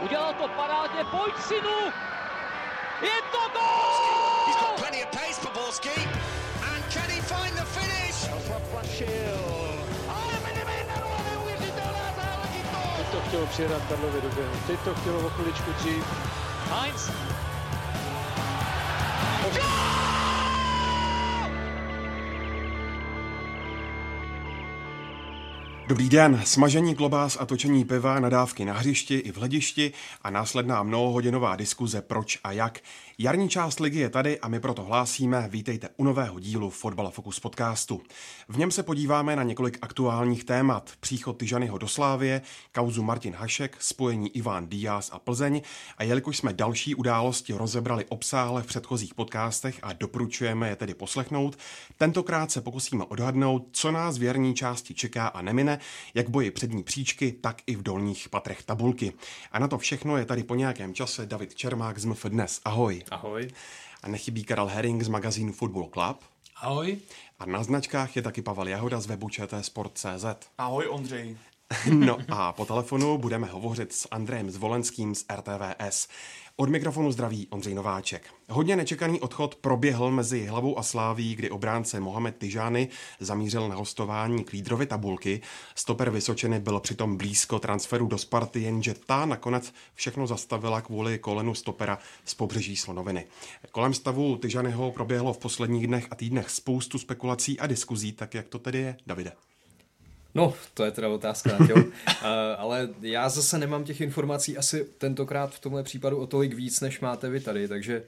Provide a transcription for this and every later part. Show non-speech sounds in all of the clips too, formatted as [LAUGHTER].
Udělal to parádně, pojď synu! Je to gol! He's got plenty of pace for Borski. And can he find the finish? Ale neuvěřitelná záležitost! Teď to chtělo přijedat Karlovi do běhu. Teď to chtělo o chviličku dřív. Heinz. Dobrý den, smažení klobás a točení piva, nadávky na hřišti i v hledišti a následná mnohodinová diskuze proč a jak. Jarní část ligy je tady a my proto hlásíme, vítejte u nového dílu Fotbal Focus podcastu. V něm se podíváme na několik aktuálních témat. Příchod Tyžanyho do Slávie, kauzu Martin Hašek, spojení Iván Díaz a Plzeň a jelikož jsme další události rozebrali obsáhle v předchozích podcastech a doporučujeme je tedy poslechnout, tentokrát se pokusíme odhadnout, co nás v jarní části čeká a nemine, jak boji přední příčky, tak i v dolních patrech tabulky. A na to všechno je tady po nějakém čase David Čermák z MF Dnes. Ahoj. Ahoj. A nechybí Karel Herring z magazínu Football Club. Ahoj. A na značkách je taky Pavel Jahoda z webu Sport.cz. Ahoj Ondřej. [LAUGHS] No a po telefonu budeme hovořit s Andrejem Zvolenským z RTVS. Od mikrofonu zdraví Ondřej Nováček. Hodně nečekaný odchod proběhl mezi hlavou a sláví, kdy obránce Mohamed Tyžány zamířil na hostování k lídrovi tabulky. Stoper Vysočeny byl přitom blízko transferu do Sparty, jenže ta nakonec všechno zastavila kvůli kolenu stopera z pobřeží Slonoviny. Kolem stavu Tyžanyho proběhlo v posledních dnech a týdnech spoustu spekulací a diskuzí, tak jak to tedy je, Davide? No, to je teda otázka, jo. uh, [LAUGHS] ale já zase nemám těch informací asi tentokrát v tomhle případu o tolik víc, než máte vy tady, takže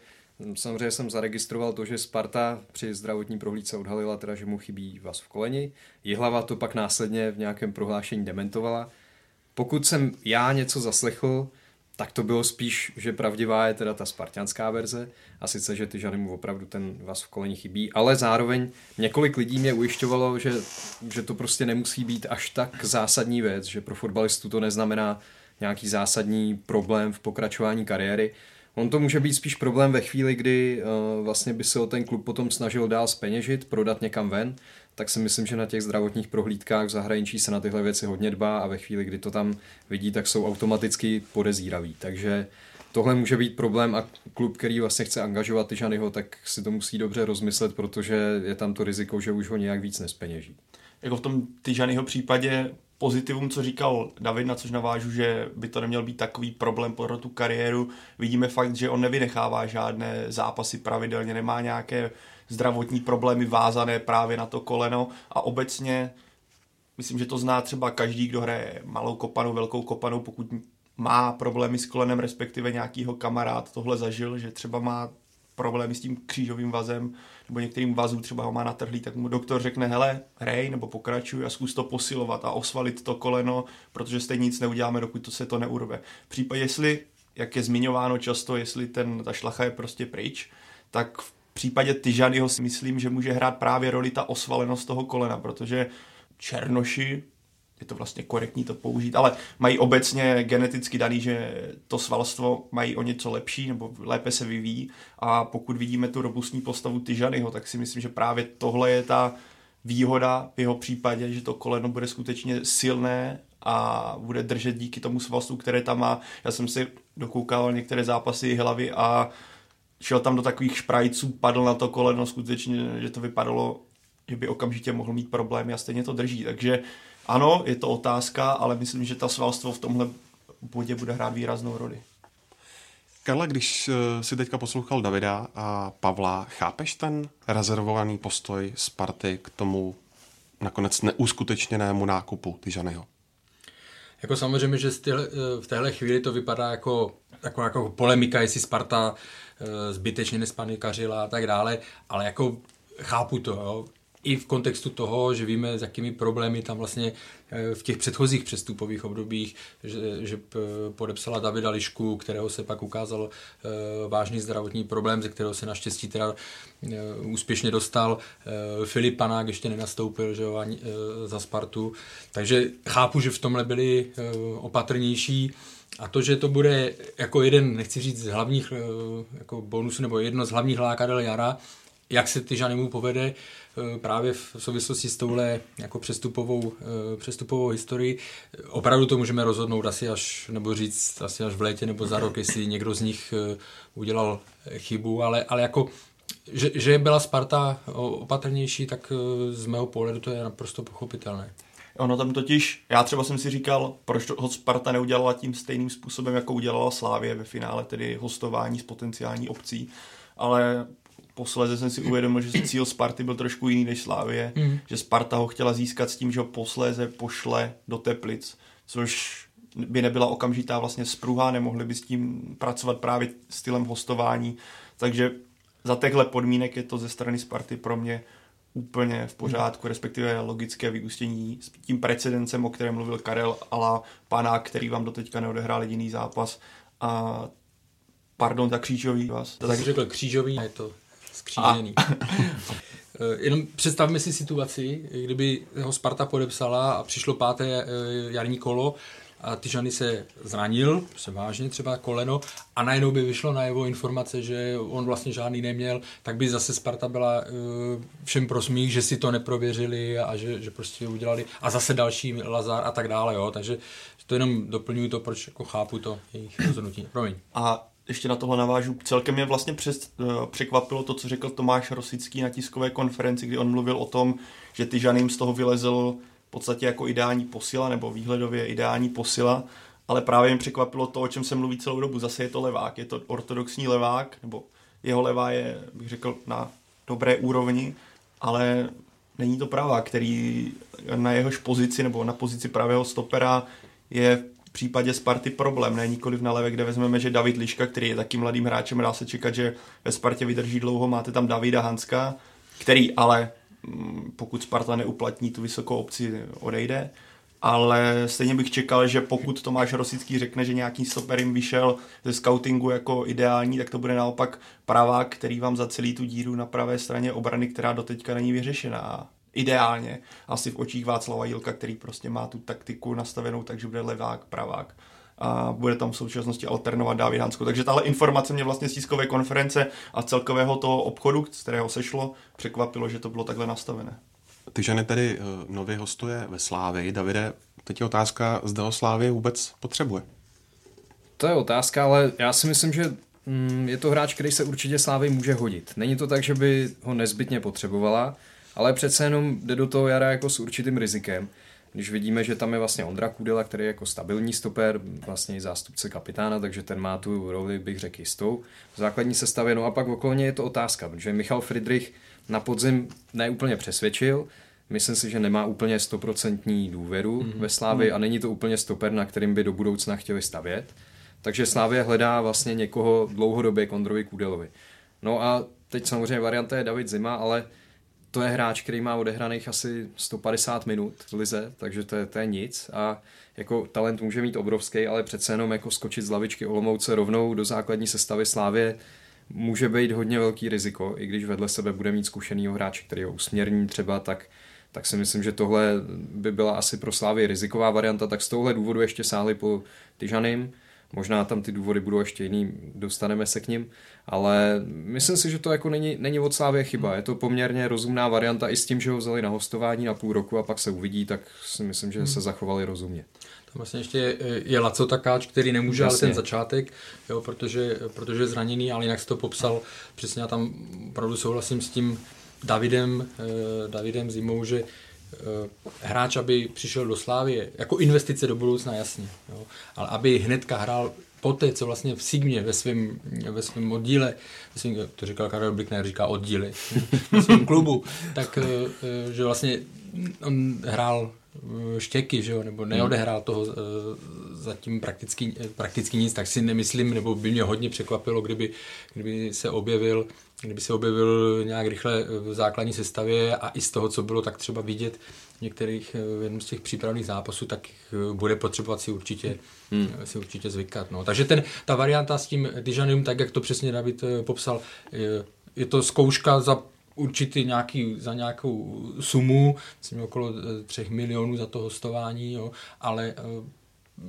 samozřejmě jsem zaregistroval to, že Sparta při zdravotní prohlídce odhalila teda, že mu chybí vás v koleni. Jihlava to pak následně v nějakém prohlášení dementovala. Pokud jsem já něco zaslechl, tak to bylo spíš, že pravdivá je teda ta spartianská verze a sice, že ty žany mu opravdu ten vás v koleni chybí, ale zároveň několik lidí mě ujišťovalo, že, že to prostě nemusí být až tak zásadní věc, že pro fotbalistu to neznamená nějaký zásadní problém v pokračování kariéry. On to může být spíš problém ve chvíli, kdy uh, vlastně by se o ten klub potom snažil dál speněžit, prodat někam ven, tak si myslím, že na těch zdravotních prohlídkách v zahraničí se na tyhle věci hodně dbá a ve chvíli, kdy to tam vidí, tak jsou automaticky podezíraví. Takže tohle může být problém a klub, který vlastně chce angažovat Tyžanyho, tak si to musí dobře rozmyslet, protože je tam to riziko, že už ho nějak víc nespeněží. Jako v tom Tyžanyho případě pozitivum, co říkal David, na což navážu, že by to neměl být takový problém pro tu kariéru. Vidíme fakt, že on nevynechává žádné zápasy pravidelně, nemá nějaké zdravotní problémy vázané právě na to koleno a obecně myslím, že to zná třeba každý, kdo hraje malou kopanu, velkou kopanu, pokud má problémy s kolenem, respektive nějakýho kamarád tohle zažil, že třeba má problémy s tím křížovým vazem, nebo některým vazů třeba ho má natrhlý, tak mu doktor řekne, hele, hrej, nebo pokračuj a zkus to posilovat a osvalit to koleno, protože stejně nic neuděláme, dokud to se to neurve. V případě, jestli, jak je zmiňováno často, jestli ten, ta šlacha je prostě pryč, tak v případě Tyžanyho si myslím, že může hrát právě roli ta osvalenost toho kolena, protože Černoši, je to vlastně korektní to použít, ale mají obecně geneticky daný, že to svalstvo mají o něco lepší nebo lépe se vyvíjí a pokud vidíme tu robustní postavu Tyžanyho, tak si myslím, že právě tohle je ta výhoda v jeho případě, že to koleno bude skutečně silné a bude držet díky tomu svalstvu, které tam má. Já jsem si dokoukával některé zápasy hlavy a šel tam do takových šprajců, padl na to koleno, skutečně, že to vypadalo, že by okamžitě mohl mít problémy a stejně to drží. Takže ano, je to otázka, ale myslím, že ta svalstvo v tomhle bodě bude hrát výraznou roli. Karle, když eh, si teďka poslouchal Davida a Pavla, chápeš ten rezervovaný postoj Sparty k tomu nakonec neuskutečněnému nákupu Tyžanyho? Jako samozřejmě, že eh, v téhle chvíli to vypadá jako, jako, jako polemika, jestli Sparta eh, zbytečně nespanikařila a tak dále, ale jako chápu to, jo i v kontextu toho, že víme, s jakými problémy tam vlastně eh, v těch předchozích přestupových obdobích, že, že podepsala Davida Lišku, kterého se pak ukázal eh, vážný zdravotní problém, ze kterého se naštěstí teda eh, úspěšně dostal. Filip Panák ještě nenastoupil že jo, ani, za Spartu, takže chápu, že v tomhle byli opatrnější. A to, že to bude jako jeden, nechci říct z hlavních jako bonusů, nebo jedno z hlavních lákadel jara, jak se ty mu povede právě v souvislosti s touhle jako přestupovou, přestupovou historii. Opravdu to můžeme rozhodnout asi až, nebo říct asi až v létě nebo za rok, jestli někdo z nich udělal chybu, ale, ale jako že, že byla Sparta opatrnější, tak z mého pohledu to je naprosto pochopitelné. Ono tam totiž, já třeba jsem si říkal, proč ho Sparta neudělala tím stejným způsobem, jako udělala Slávě ve finále, tedy hostování s potenciální obcí, ale posledně jsem si uvědomil, že cíl Sparty byl trošku jiný než Slávě, mm. že Sparta ho chtěla získat s tím, že ho posléze pošle do Teplic, což by nebyla okamžitá vlastně spruha, nemohli by s tím pracovat právě stylem hostování, takže za těchto podmínek je to ze strany Sparty pro mě úplně v pořádku, respektive logické vyústění s tím precedencem, o kterém mluvil Karel, ala pana, který vám doteďka neodehrál jediný zápas. A pardon, tak křížový vás. Tak řekl křížový, je to skřížený. A... [LAUGHS] Eh, jenom představme si situaci, kdyby ho Sparta podepsala a přišlo páté eh, jarní kolo a Tyžany se zranil, se vážně třeba koleno a najednou by vyšlo na jeho informace, že on vlastně žádný neměl, tak by zase Sparta byla uh, všem prosmích, že si to neprověřili a že, že prostě udělali a zase další Lazar a tak dále, jo, takže to jenom doplňuji to, proč jako chápu to jejich rozhodnutí. Promiň. A ještě na tohle navážu. Celkem mě vlastně přes, uh, překvapilo to, co řekl Tomáš Rosický na tiskové konferenci, kdy on mluvil o tom, že ty Žaným z toho vylezl v podstatě jako ideální posila nebo výhledově ideální posila, ale právě mě překvapilo to, o čem se mluví celou dobu. Zase je to levák, je to ortodoxní levák, nebo jeho levá je, bych řekl, na dobré úrovni, ale není to pravá, který na jehož pozici nebo na pozici pravého stopera je případě Sparty problém, ne nikoliv na leve, kde vezmeme, že David Liška, který je takým mladým hráčem, dá se čekat, že ve Spartě vydrží dlouho, máte tam Davida Hanska, který ale Mm, pokud Sparta neuplatní tu vysokou opci, odejde. Ale stejně bych čekal, že pokud Tomáš Rosický řekne, že nějaký stoper jim vyšel ze scoutingu jako ideální, tak to bude naopak pravák, který vám zacelí tu díru na pravé straně obrany, která doteďka není vyřešená. Ideálně. Asi v očích Václava Jilka, který prostě má tu taktiku nastavenou, takže bude levák, pravák a bude tam v současnosti alternovat Dávid Hansko. Takže tahle informace mě vlastně z tiskové konference a celkového toho obchodu, z kterého sešlo, překvapilo, že to bylo takhle nastavené. Ty ženy tedy uh, nově hostuje ve Slávii. Davide, teď je otázka, zda ho Slávě vůbec potřebuje. To je otázka, ale já si myslím, že mm, je to hráč, který se určitě Slávy může hodit. Není to tak, že by ho nezbytně potřebovala, ale přece jenom jde do toho jara jako s určitým rizikem když vidíme, že tam je vlastně Ondra Kudela, který je jako stabilní stoper, vlastně i zástupce kapitána, takže ten má tu roli, bych řekl, jistou v základní sestavě. No a pak okolo je to otázka, protože Michal Friedrich na podzim neúplně přesvědčil, myslím si, že nemá úplně stoprocentní důvěru mm-hmm. ve Slávy a není to úplně stoper, na kterým by do budoucna chtěli stavět. Takže Slávě hledá vlastně někoho dlouhodobě Kondrovi Kudelovi. No a teď samozřejmě varianta je David Zima, ale to je hráč, který má odehraných asi 150 minut v lize, takže to je, to je nic. A jako talent může mít obrovský, ale přece jenom jako skočit z lavičky Olomouce rovnou do základní sestavy Slávě může být hodně velký riziko, i když vedle sebe bude mít zkušenýho hráče, který ho usměrní třeba, tak, tak si myslím, že tohle by byla asi pro Slávy riziková varianta, tak z tohle důvodu ještě sáhli po Tyžanym, Možná tam ty důvody budou ještě jiný, dostaneme se k ním, ale myslím si, že to jako není, není od Slávě chyba. Je to poměrně rozumná varianta i s tím, že ho vzali na hostování na půl roku a pak se uvidí, tak si myslím, že se zachovali rozumně. Tam vlastně ještě je, je Laco Takáč, který nemůže ale ten začátek, jo, protože, protože je zraněný, ale jinak se to popsal přesně, já tam opravdu souhlasím s tím Davidem, eh, Davidem Zimou, že Eh, hráč, aby přišel do Slávy, jako investice do budoucna, jasně, jo. ale aby hnedka hrál poté, co vlastně v Sigmě ve svém, ve svém oddíle, ve svým, to říkal Karel Blickner, říká oddíly, [LAUGHS] ve svém klubu, tak eh, eh, že vlastně on hrál štěky, že jo, nebo neodehrál toho zatím prakticky, prakticky nic, tak si nemyslím, nebo by mě hodně překvapilo, kdyby, kdyby se objevil kdyby se objevil nějak rychle v základní sestavě a i z toho, co bylo tak třeba vidět v některých v jednom z těch přípravných zápasů, tak bude potřebovat si určitě, hmm. si určitě zvykat. No. Takže ten, ta varianta s tím Dijanem, tak jak to přesně David eh, popsal, je, je to zkouška za určitý nějaký, za nějakou sumu, myslím okolo 3 eh, milionů za to hostování, jo, ale eh,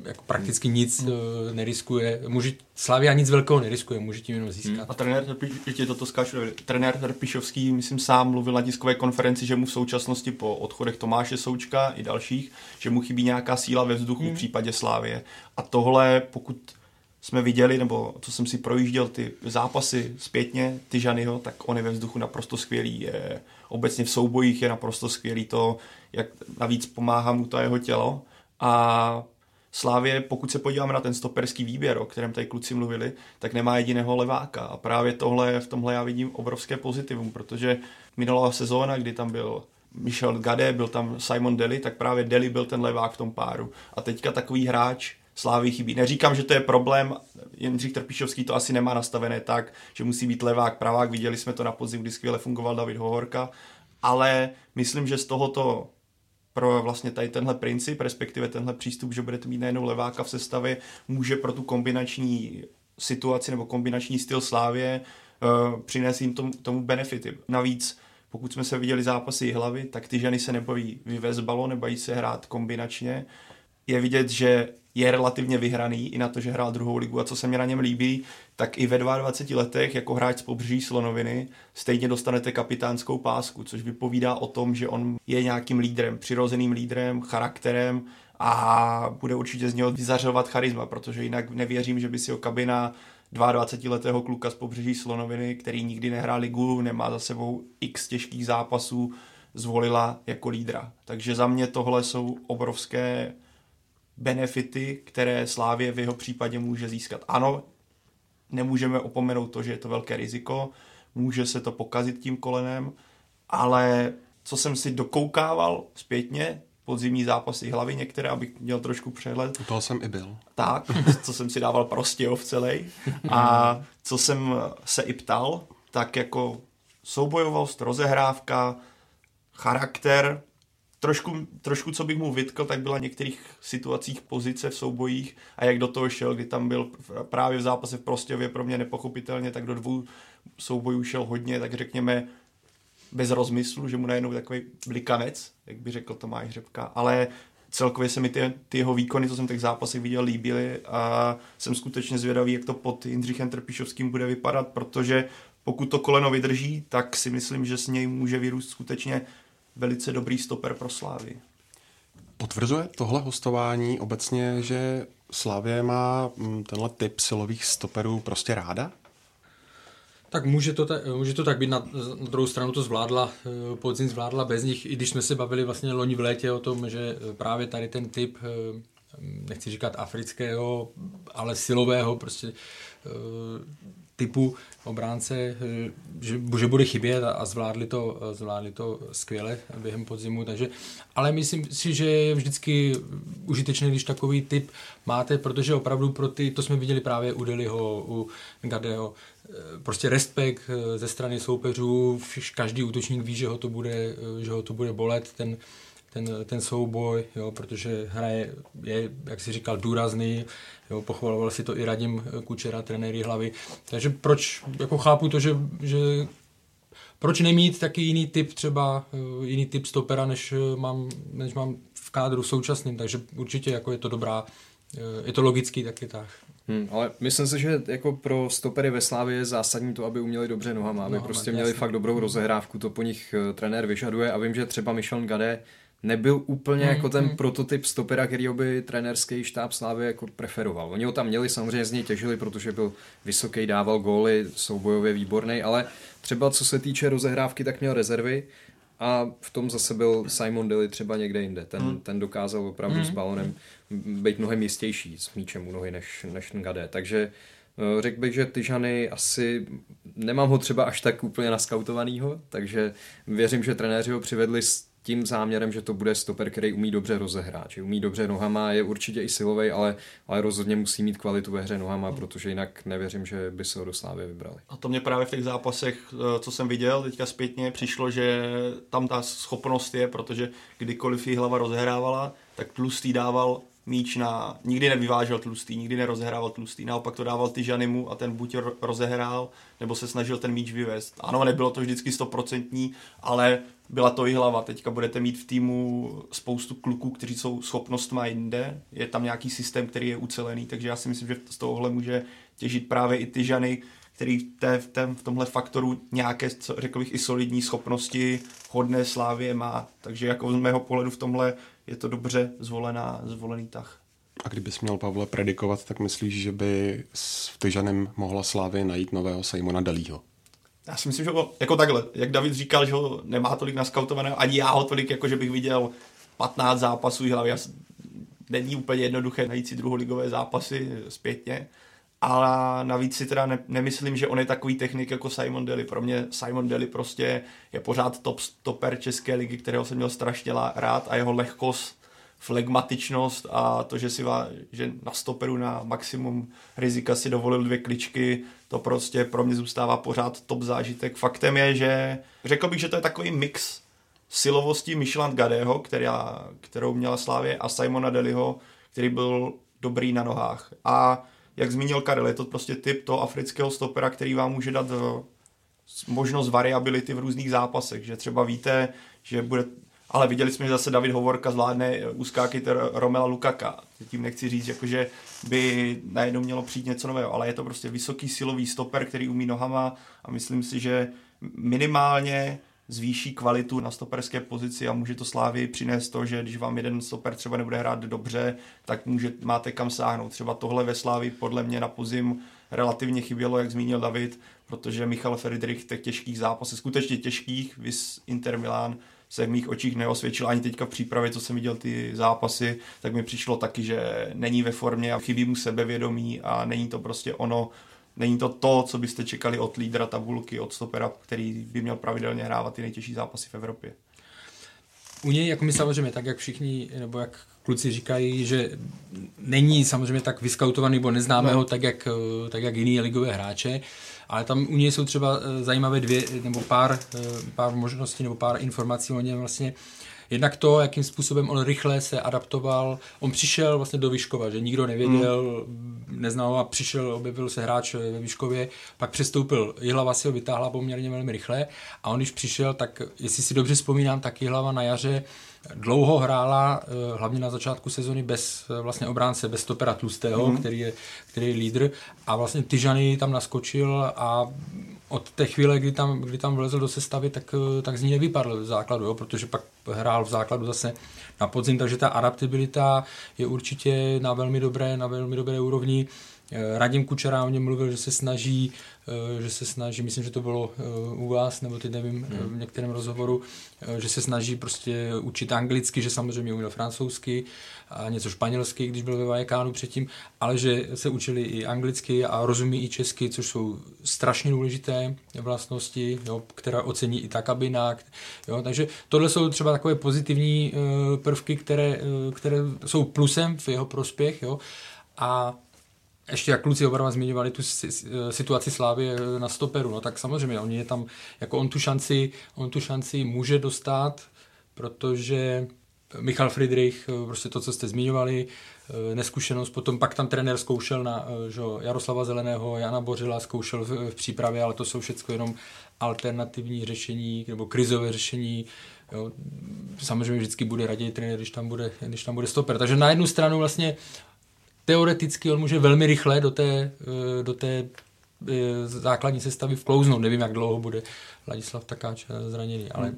jako prakticky nic hmm. neriskuje. Může, Slavia nic velkého neriskuje, může tím jenom získat. Hmm. A trenér, ještě toto skáču, trenér Trpišovský, myslím, sám mluvil na tiskové konferenci, že mu v současnosti po odchodech Tomáše Součka i dalších, že mu chybí nějaká síla ve vzduchu hmm. v případě Slávie. A tohle, pokud jsme viděli, nebo co jsem si projížděl ty zápasy zpětně, ty Žanyho, tak on je ve vzduchu naprosto skvělý. Je, obecně v soubojích je naprosto skvělý to, jak navíc pomáhá mu to jeho tělo. A Slávě, pokud se podíváme na ten stoperský výběr, o kterém tady kluci mluvili, tak nemá jediného leváka. A právě tohle, v tomhle já vidím obrovské pozitivum, protože minulá sezóna, kdy tam byl Michel Gade, byl tam Simon Deli, tak právě Deli byl ten levák v tom páru. A teďka takový hráč Slávy chybí. Neříkám, že to je problém, Jindřich Trpišovský to asi nemá nastavené tak, že musí být levák, pravák, viděli jsme to na podzim, kdy skvěle fungoval David Hovorka, ale myslím, že z tohoto pro vlastně tady tenhle princip, respektive tenhle přístup, že budete mít najednou leváka v sestavě, může pro tu kombinační situaci nebo kombinační styl Slávě uh, přinést jim tomu, tomu benefity. Navíc, pokud jsme se viděli zápasy hlavy, tak ty ženy se nebojí vyvést balon, nebojí se hrát kombinačně. Je vidět, že je relativně vyhraný i na to, že hrál druhou ligu a co se mě na něm líbí, tak i ve 22 letech jako hráč z pobřeží Slonoviny stejně dostanete kapitánskou pásku, což vypovídá o tom, že on je nějakým lídrem, přirozeným lídrem, charakterem a bude určitě z něho vyzařovat charisma, protože jinak nevěřím, že by si ho kabina 22-letého kluka z pobřeží Slonoviny, který nikdy nehrál ligu, nemá za sebou x těžkých zápasů, zvolila jako lídra. Takže za mě tohle jsou obrovské benefity, které Slávě v jeho případě může získat. Ano, nemůžeme opomenout to, že je to velké riziko, může se to pokazit tím kolenem, ale co jsem si dokoukával zpětně, podzimní zápasy hlavy některé, abych měl trošku přehled. U toho jsem i byl. Tak, [LAUGHS] co jsem si dával prostě v celý. A co jsem se i ptal, tak jako soubojovost, rozehrávka, charakter, trošku, trošku, co bych mu vytkl, tak byla v některých situacích pozice v soubojích a jak do toho šel, kdy tam byl právě v zápase v Prostěvě pro mě nepochopitelně, tak do dvou soubojů šel hodně, tak řekněme bez rozmyslu, že mu najednou takový blikanec, jak by řekl Tomáš Řepka, ale celkově se mi ty, ty jeho výkony, co jsem těch zápasech viděl, líbily a jsem skutečně zvědavý, jak to pod Jindřichem Trpišovským bude vypadat, protože pokud to koleno vydrží, tak si myslím, že s něj může vyrůst skutečně velice dobrý stoper pro Slávy. Potvrzuje tohle hostování obecně, že Slávě má mm, tenhle typ silových stoperů prostě ráda? Tak může to, ta, může to tak být, na, na druhou stranu to zvládla, eh, podzim zvládla bez nich, i když jsme se bavili vlastně loni v létě o tom, že eh, právě tady ten typ, eh, nechci říkat afrického, ale silového prostě typu obránce, eh, že, že bude chybět a, zvládli to, zvládli to skvěle během podzimu, takže, ale myslím si, že je vždycky užitečné, když takový typ máte, protože opravdu pro ty, to jsme viděli právě u Deliho, u Gadeho, eh, prostě respekt eh, ze strany soupeřů, každý útočník ví, že ho to bude, že ho to bude bolet, ten, ten, ten souboj, jo, protože hraje, je, jak si říkal, důrazný, jo, pochvaloval si to i Radim Kučera, trenéry hlavy, takže proč, jako chápu to, že, že proč nemít taky jiný typ třeba, eh, jiný typ stopera, než mám, než mám v kádru současným, takže určitě jako je to dobrá, eh, je to logický taky tak. Hmm, ale myslím si, že jako pro stopery ve Slávě je zásadní to, aby uměli dobře nohama, aby no, prostě měli jasný. fakt dobrou rozehrávku, to po nich eh, trenér vyžaduje a vím, že třeba Michel Gade nebyl úplně mm, jako ten mm. prototyp stopera, který by trenérský štáb Slávy jako preferoval. Oni ho tam měli, samozřejmě z něj těžili, protože byl vysoký, dával góly, soubojově výborný, ale třeba co se týče rozehrávky, tak měl rezervy a v tom zase byl Simon Dilly třeba někde jinde. Ten, mm. ten dokázal opravdu mm. s balonem být mnohem jistější s míčem u nohy než, než Ngade. Takže eh, řekl bych, že Tyžany asi nemám ho třeba až tak úplně naskautovanýho, takže věřím, že trenéři ho přivedli s tím záměrem, že to bude stoper, který umí dobře rozehrát, že umí dobře nohama, je určitě i silový, ale, ale rozhodně musí mít kvalitu ve hře nohama, protože jinak nevěřím, že by se ho do Slávy vybrali. A to mě právě v těch zápasech, eh, co jsem viděl, teďka zpětně přišlo, že tam ta schopnost je, protože kdykoliv jí hlava rozehrávala, tak tlustý dával míč na, nikdy nevyvážel tlustý, nikdy nerozehrával tlustý, naopak to dával Tyžanimu a ten buď rozehrál, nebo se snažil ten míč vyvést. Ano, nebylo to vždycky stoprocentní, ale byla to i hlava. Teďka budete mít v týmu spoustu kluků, kteří jsou schopnost má jinde, je tam nějaký systém, který je ucelený, takže já si myslím, že z tohohle může těžit právě i Tyžany, který v, té, v, tém, v tomhle faktoru nějaké, řekl bych, i solidní schopnosti hodné slávě má. Takže jako z mého pohledu v tomhle je to dobře zvolená, zvolený tah. A kdybys měl, Pavle, predikovat, tak myslíš, že by s Tyžanem mohla Slávě najít nového Simona Dalího? Já si myslím, že ho, jako takhle, jak David říkal, že ho nemá tolik naskautovaného, ani já ho tolik, jako že bych viděl 15 zápasů hlavě. Není úplně jednoduché najít si druholigové zápasy zpětně, ale navíc si teda ne, nemyslím, že on je takový technik jako Simon Daly. Pro mě Simon Daly prostě je pořád top stoper České ligy, kterého jsem měl strašně rád a jeho lehkost, flegmatičnost a to, že si vá, že na stoperu na maximum rizika si dovolil dvě kličky, to prostě pro mě zůstává pořád top zážitek. Faktem je, že řekl bych, že to je takový mix silovosti Micheland Gadého, která, kterou měla Slávě, a Simona Deliho, který byl dobrý na nohách. A jak zmínil Karel, je to prostě typ toho afrického stopera, který vám může dát eh, možnost variability v různých zápasech, že třeba víte, že bude ale viděli jsme, že zase David Hovorka zvládne uskáky Romela Lukaka. Tím nechci říct, jako, že by najednou mělo přijít něco nového, ale je to prostě vysoký silový stoper, který umí nohama a myslím si, že minimálně zvýší kvalitu na stoperské pozici a může to Slávy přinést to, že když vám jeden stoper třeba nebude hrát dobře, tak může, máte kam sáhnout. Třeba tohle ve Slávy podle mě na pozim relativně chybělo, jak zmínil David, protože Michal Friedrich těch těžkých zápasech, skutečně těžkých, vys Inter Milan, se v mých očích neosvědčil ani teďka v přípravě, co jsem viděl ty zápasy, tak mi přišlo taky, že není ve formě a chybí mu sebevědomí a není to prostě ono, není to to, co byste čekali od lídra tabulky, od stopera, který by měl pravidelně hrávat ty nejtěžší zápasy v Evropě. U něj, jako my samozřejmě, tak jak všichni, nebo jak kluci říkají, že není samozřejmě tak vyskautovaný, nebo neznáme no. ho tak jak, tak jak jiný ligové hráče, ale tam u něj jsou třeba eh, zajímavé dvě, nebo pár, eh, pár možností, nebo pár informací o něm vlastně, Jednak to, jakým způsobem on rychle se adaptoval. On přišel vlastně do Vyškova, že nikdo nevěděl, mm. neznal a přišel, objevil se hráč ve Vyškově, pak přestoupil, Jihlava si ho vytáhla poměrně velmi rychle a on když přišel, tak jestli si dobře vzpomínám, tak Jihlava na jaře dlouho hrála, eh, hlavně na začátku sezony, bez eh, vlastně obránce, bez stopera Tlustého, mm. který, je, který je lídr a vlastně Tyžany tam naskočil a od té chvíle, kdy tam, kdy tam vlezl do sestavy, tak, eh, tak z ní nevypadl v základu, jo, protože pak hrál v základu zase na podzim, takže ta adaptabilita je určitě na velmi dobré, na velmi dobré úrovni. Radim Kučera o něm mluvil, že se snaží Eh, že se snaží, myslím, že to bylo eh, u vás, nebo teď nevím, hmm. v některém rozhovoru, eh, že se snaží prostě učit anglicky, že samozřejmě uměl francouzsky a něco španělsky, když byl ve Vajekánu předtím, ale že se učili i anglicky a rozumí i česky, což jsou strašně důležité vlastnosti, jo, které ocení i ta kabina. Jo, takže tohle jsou třeba takové pozitivní prvky, které, které jsou plusem v jeho prospěch. Jo, a ještě jak kluci oba zmiňovali tu situaci Slávy eh, na stoperu, no tak samozřejmě oni je tam, jako on tu šanci, on tu šanci může dostat, protože Michal Friedrich, eh, prostě to, co jste zmiňovali, eh, neskušenost, potom pak tam trenér zkoušel na že, Jaroslava Zeleného, Jana Bořila zkoušel v, v přípravě, ale to jsou všechno jenom alternativní řešení nebo krizové řešení. Jo. Samozřejmě vždycky bude raději trenér, když tam bude, když tam bude stoper. Takže na jednu stranu vlastně teoreticky on může velmi rychle do té, eh, do té eh, základní sestavy vklouznout. Nevím, jak dlouho bude Ladislav Takáč eh, zraněný, ale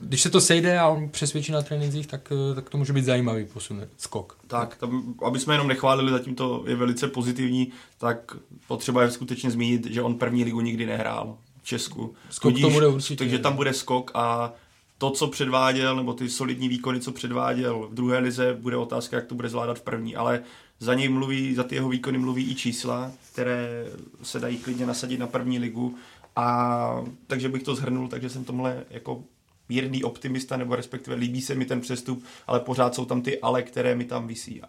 když se to sejde a on přesvědčí na trénincích, tak, tak to může být zajímavý posun, skok. Tak, tam, aby jsme jenom nechválili, zatím to je velice pozitivní, tak potřeba je skutečně zmínit, že on první ligu nikdy nehrál v Česku. Skok Tudíž, to bude určitě. Takže tam bude skok a to, co předváděl, nebo ty solidní výkony, co předváděl v druhé lize, bude otázka, jak to bude zvládat v první, ale za něj mluví, za ty jeho výkony mluví i čísla, které se dají klidně nasadit na první ligu. A takže bych to zhrnul, takže jsem tomhle jako mírný optimista, nebo respektive líbí se mi ten přestup, ale pořád jsou tam ty ale, které mi tam visí.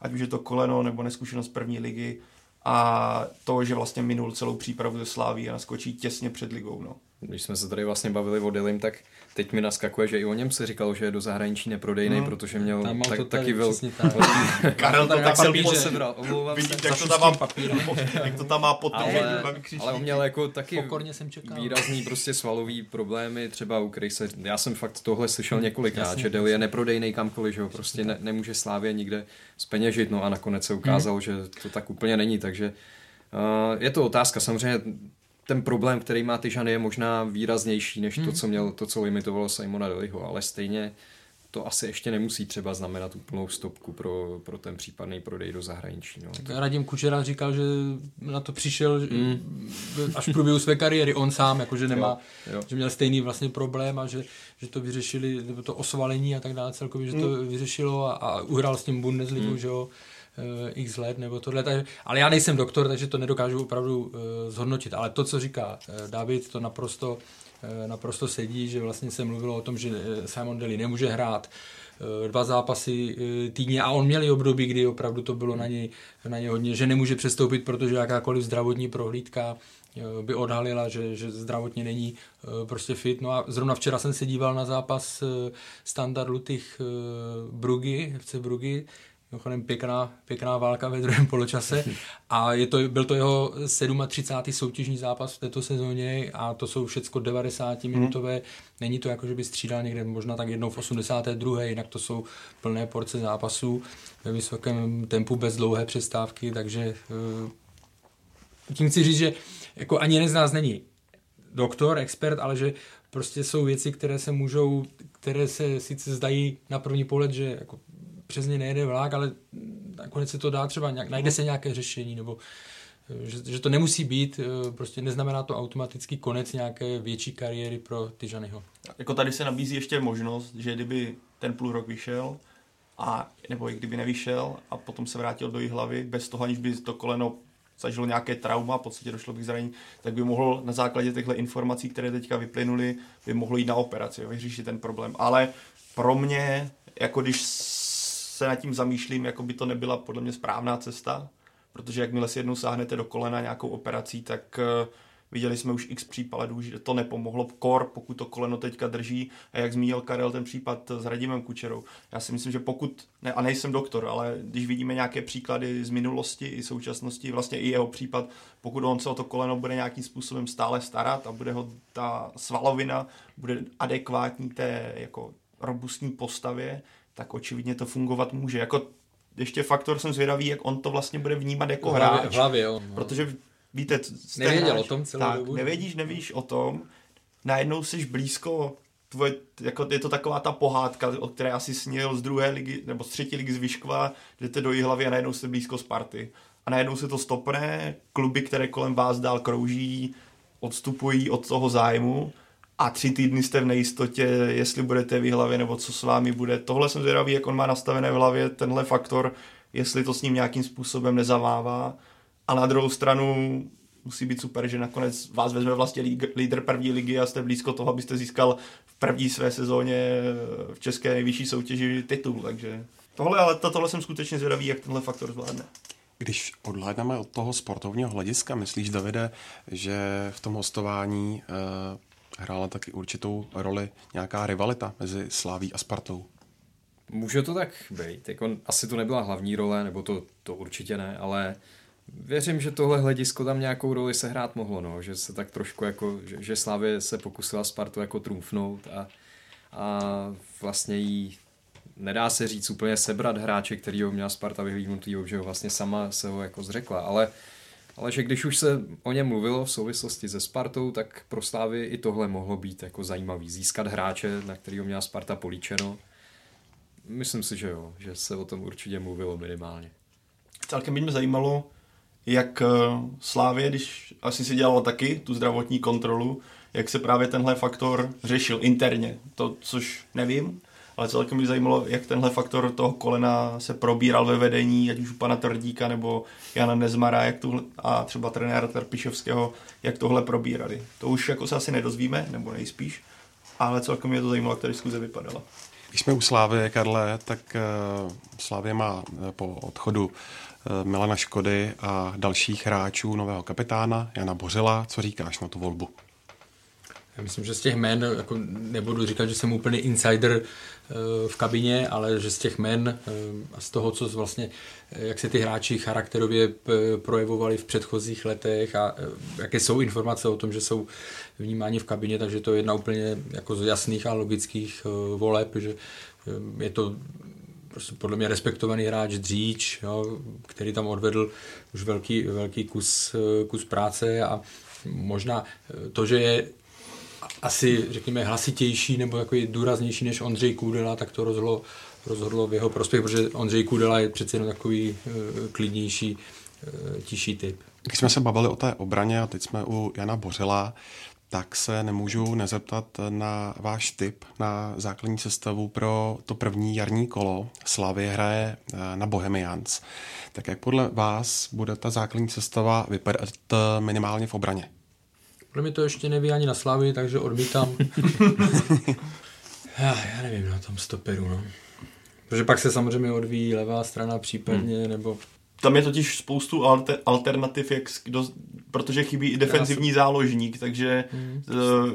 Ať už je to koleno nebo neskušenost první ligy a to, že vlastně minul celou přípravu ze Sláví a naskočí těsně před ligou. No. Když jsme se tady vlastně bavili o Dylim, tak teď mi naskakuje, že i o něm se říkalo, že je do zahraničí neprodejný, Hmm. protože měl Tam tak, to tady taky vel... přesně tak. [LAUGHS] Karel to píše. pod... sebral, omlouvám se. Vidíte, jak to tam má, jak to tam má podtržený, Ale, ale on měl jako taky Pokorně jsem čekal. výrazný prostě svalový problémy, třeba u kterých se, já jsem fakt tohle slyšel několikrát, Jasně, že Deli je neprodejný kamkoliv, že ho prostě ne, nemůže Slávě nikde speněžit, no a nakonec se ukázalo, že to tak úplně není, takže uh, je to otázka, samozřejmě ten problém, který má Tyžany, je možná výraznější než to, co měl, to, co limitovalo Simona Deliho, ale stejně to asi ještě nemusí třeba znamenat úplnou stopku pro, pro ten případný prodej do zahraničí. No. Tak Radim Kučera říkal, že na to přišel Mm. až v průběhu své kariéry, on sám, jako, že nemá, Jo, jo. že měl stejný vlastně problém a že, že to vyřešili, nebo to osvalení a tak dále celkově, že to vyřešilo a, a uhrál s tím Bundesligu, Mm. že jo, x let nebo tohle, takže, ale já nejsem doktor, takže to nedokážu opravdu uh, zhodnotit, ale to, co říká uh, David, to naprosto, naprosto sedí, že vlastně se mluvilo o tom, že eh, Simon Daly nemůže hrát eh, dva zápasy eh, týdně a on měl i období, kdy opravdu to bylo na něj, na něj hodně, že nemůže přestoupit, protože jakákoliv zdravotní prohlídka eh, by odhalila, že, že zdravotně není eh, prostě fit. No a zrovna včera jsem se díval na zápas eh, Standard Lutych eh, Brugy, FC Brugy, Mimochodem pěkná, pěkná válka ve druhém poločase a je to, byl to jeho 37. soutěžní zápas v této sezóně a to jsou všecko 90 minutové. Není to jako, že by střídal někde možná tak jednou v 82. Jinak to jsou plné porce zápasů ve vysokém tempu bez dlouhé přestávky, takže eh, tím chci říct, že jako ani jeden z nás není doktor, expert, ale že prostě jsou věci, které se můžou, které se sice zdají na první pohled, že jako přes ně nejede vlak, ale nakonec se to dá třeba, nějak, najde se nějaké řešení, nebo eh, že, že to nemusí být, eh, prostě neznamená to automatický konec nějaké větší kariéry pro Tyžanyho. Jako tady se nabízí ještě možnost, že kdyby ten půl rok vyšel, a, nebo i kdyby nevyšel a potom se vrátil do hlavy bez toho, aniž by to koleno zažilo nějaké trauma, v podstatě došlo k zranění, tak by mohl na základě těchto informací, které teďka vyplynuly, by mohlo jít na operaci, vyřešit ten problém. Ale pro mě, jako když se nad tím zamýšlím, jako by to nebyla podle mě správná cesta, protože jakmile si jednou sáhnete do kolena nějakou operací, tak eh, viděli jsme už x případů, že to nepomohlo kor, pokud to koleno teďka drží. A jak zmínil Karel ten případ s Radimem Kučerou. Já si myslím, že pokud, ne, a nejsem doktor, ale když vidíme nějaké příklady z minulosti i současnosti, vlastně i jeho případ, pokud on se o to koleno bude nějakým způsobem stále starat a bude ho ta svalovina bude adekvátní té jako robustní postavě, tak očividně to fungovat může. Jako ještě faktor jsem zvědavý, jak on to vlastně bude vnímat jako v hlavě, hráč. v hlavě jo. No. Protože víte, Nevěděl hráč, o tom celou tak, dobu. Nevědíš, nevíš o tom, najednou jsi blízko, tvoje, jako je to taková ta pohádka, o které asi snil z druhé ligy, nebo z třetí ligy z Vyškova, jdete do Jihlavy a najednou jste blízko Sparty. A najednou se to stopne, kluby, které kolem vás dál krouží, odstupují od toho zájmu a tři týdny jste v nejistotě, jestli budete v hlavě nebo co s vámi bude. Tohle jsem zvědavý, jak on má nastavené v hlavě tenhle faktor, jestli to s ním nějakým způsobem nezavává. A na druhou stranu musí být super, že nakonec vás vezme vlastně lídr první ligy a jste blízko toho, abyste získal v první své sezóně v české nejvyšší soutěži titul. Takže tohle, ale to, tohle jsem skutečně zvědavý, jak tenhle faktor zvládne. Když odhlédneme od toho sportovního hlediska, myslíš, Davide, že v tom hostování eh, hrála taky určitou roli nějaká rivalita mezi Sláví a Spartou? Může to tak být. Jako, asi to nebyla hlavní role, nebo to, to určitě ne, ale věřím, že tohle hledisko tam nějakou roli se hrát mohlo, no, že se tak trošku jako, že, že Slavě se pokusila Spartu jako trumfnout a, a vlastně jí nedá se říct úplně sebrat hráče, který ho měla Sparta vyhlídnutý, že ho vlastně sama se ho jako zřekla, ale ale že když už se o něm mluvilo v souvislosti se Spartou, tak pro Slávy i tohle mohlo být jako zajímavý. Získat hráče, na kterého měla Sparta políčeno. Myslím si, že jo, že se o tom určitě mluvilo minimálně. Celkem by mě zajímalo, jak eh, Slávě, když asi si dělalo taky tu zdravotní kontrolu, jak se právě tenhle faktor řešil interně. To, což nevím, ale celkem by zajímalo, jak tenhle faktor toho kolena se probíral ve vedení, ať už u pana Tvrdíka nebo Jana Nezmara jak tuhle, a třeba trenéra Trpišovského, jak tohle probírali. To už jako se asi nedozvíme, nebo nejspíš, ale celkem mě to zajímalo, jak ta diskuze vypadala. Když jsme u Slávy, Karle, tak uh, Slávě má eh, po odchodu uh, Milana Škody a dalších hráčů nového kapitána Jana Bořila. Co říkáš na tu volbu? Já myslím, že z těch jmen, jako nebudu říkat, že jsem úplně insider eh, v kabině, ale že z těch jmen eh, a z toho, co vlastně, eh, jak se ty hráči charakterově projevovali v předchozích letech a jaké jsou informace o tom, že jsou vnímáni v kabině, takže to je jedna úplně jako z jasných a logických voleb, že je to prostě podle mě respektovaný hráč Dříč, jo, který tam odvedl už velký, velký kus, kus práce a možná to, že je asi, řekněme, hlasitější nebo jako důraznější než Ondřej Kůdela, tak to rozhodlo, rozhodlo v jeho prospěch, protože Ondřej Kůdela je přece jenom takový uh, klidnější, uh, tiší typ. Když jsme se bavili o té obraně a teď jsme u Jana Bořila, tak se nemůžu nezeptat na váš tip na základní sestavu pro to první jarní kolo. Slavy hraje eh, na Bohemians. Tak jak podle vás bude ta základní sestava vypadat minimálně v obraně? Podle mě to ještě neví ani na Slavy, takže odmítám. [LAUGHS] já, já nevím na tom stoperu, no. Protože pak se samozřejmě odvíjí levá strana případně, hmm. nebo... Tam je totiž spoustu alter, alternativ, jak, do, protože chybí i defenzivní jsem... záložník, takže hmm.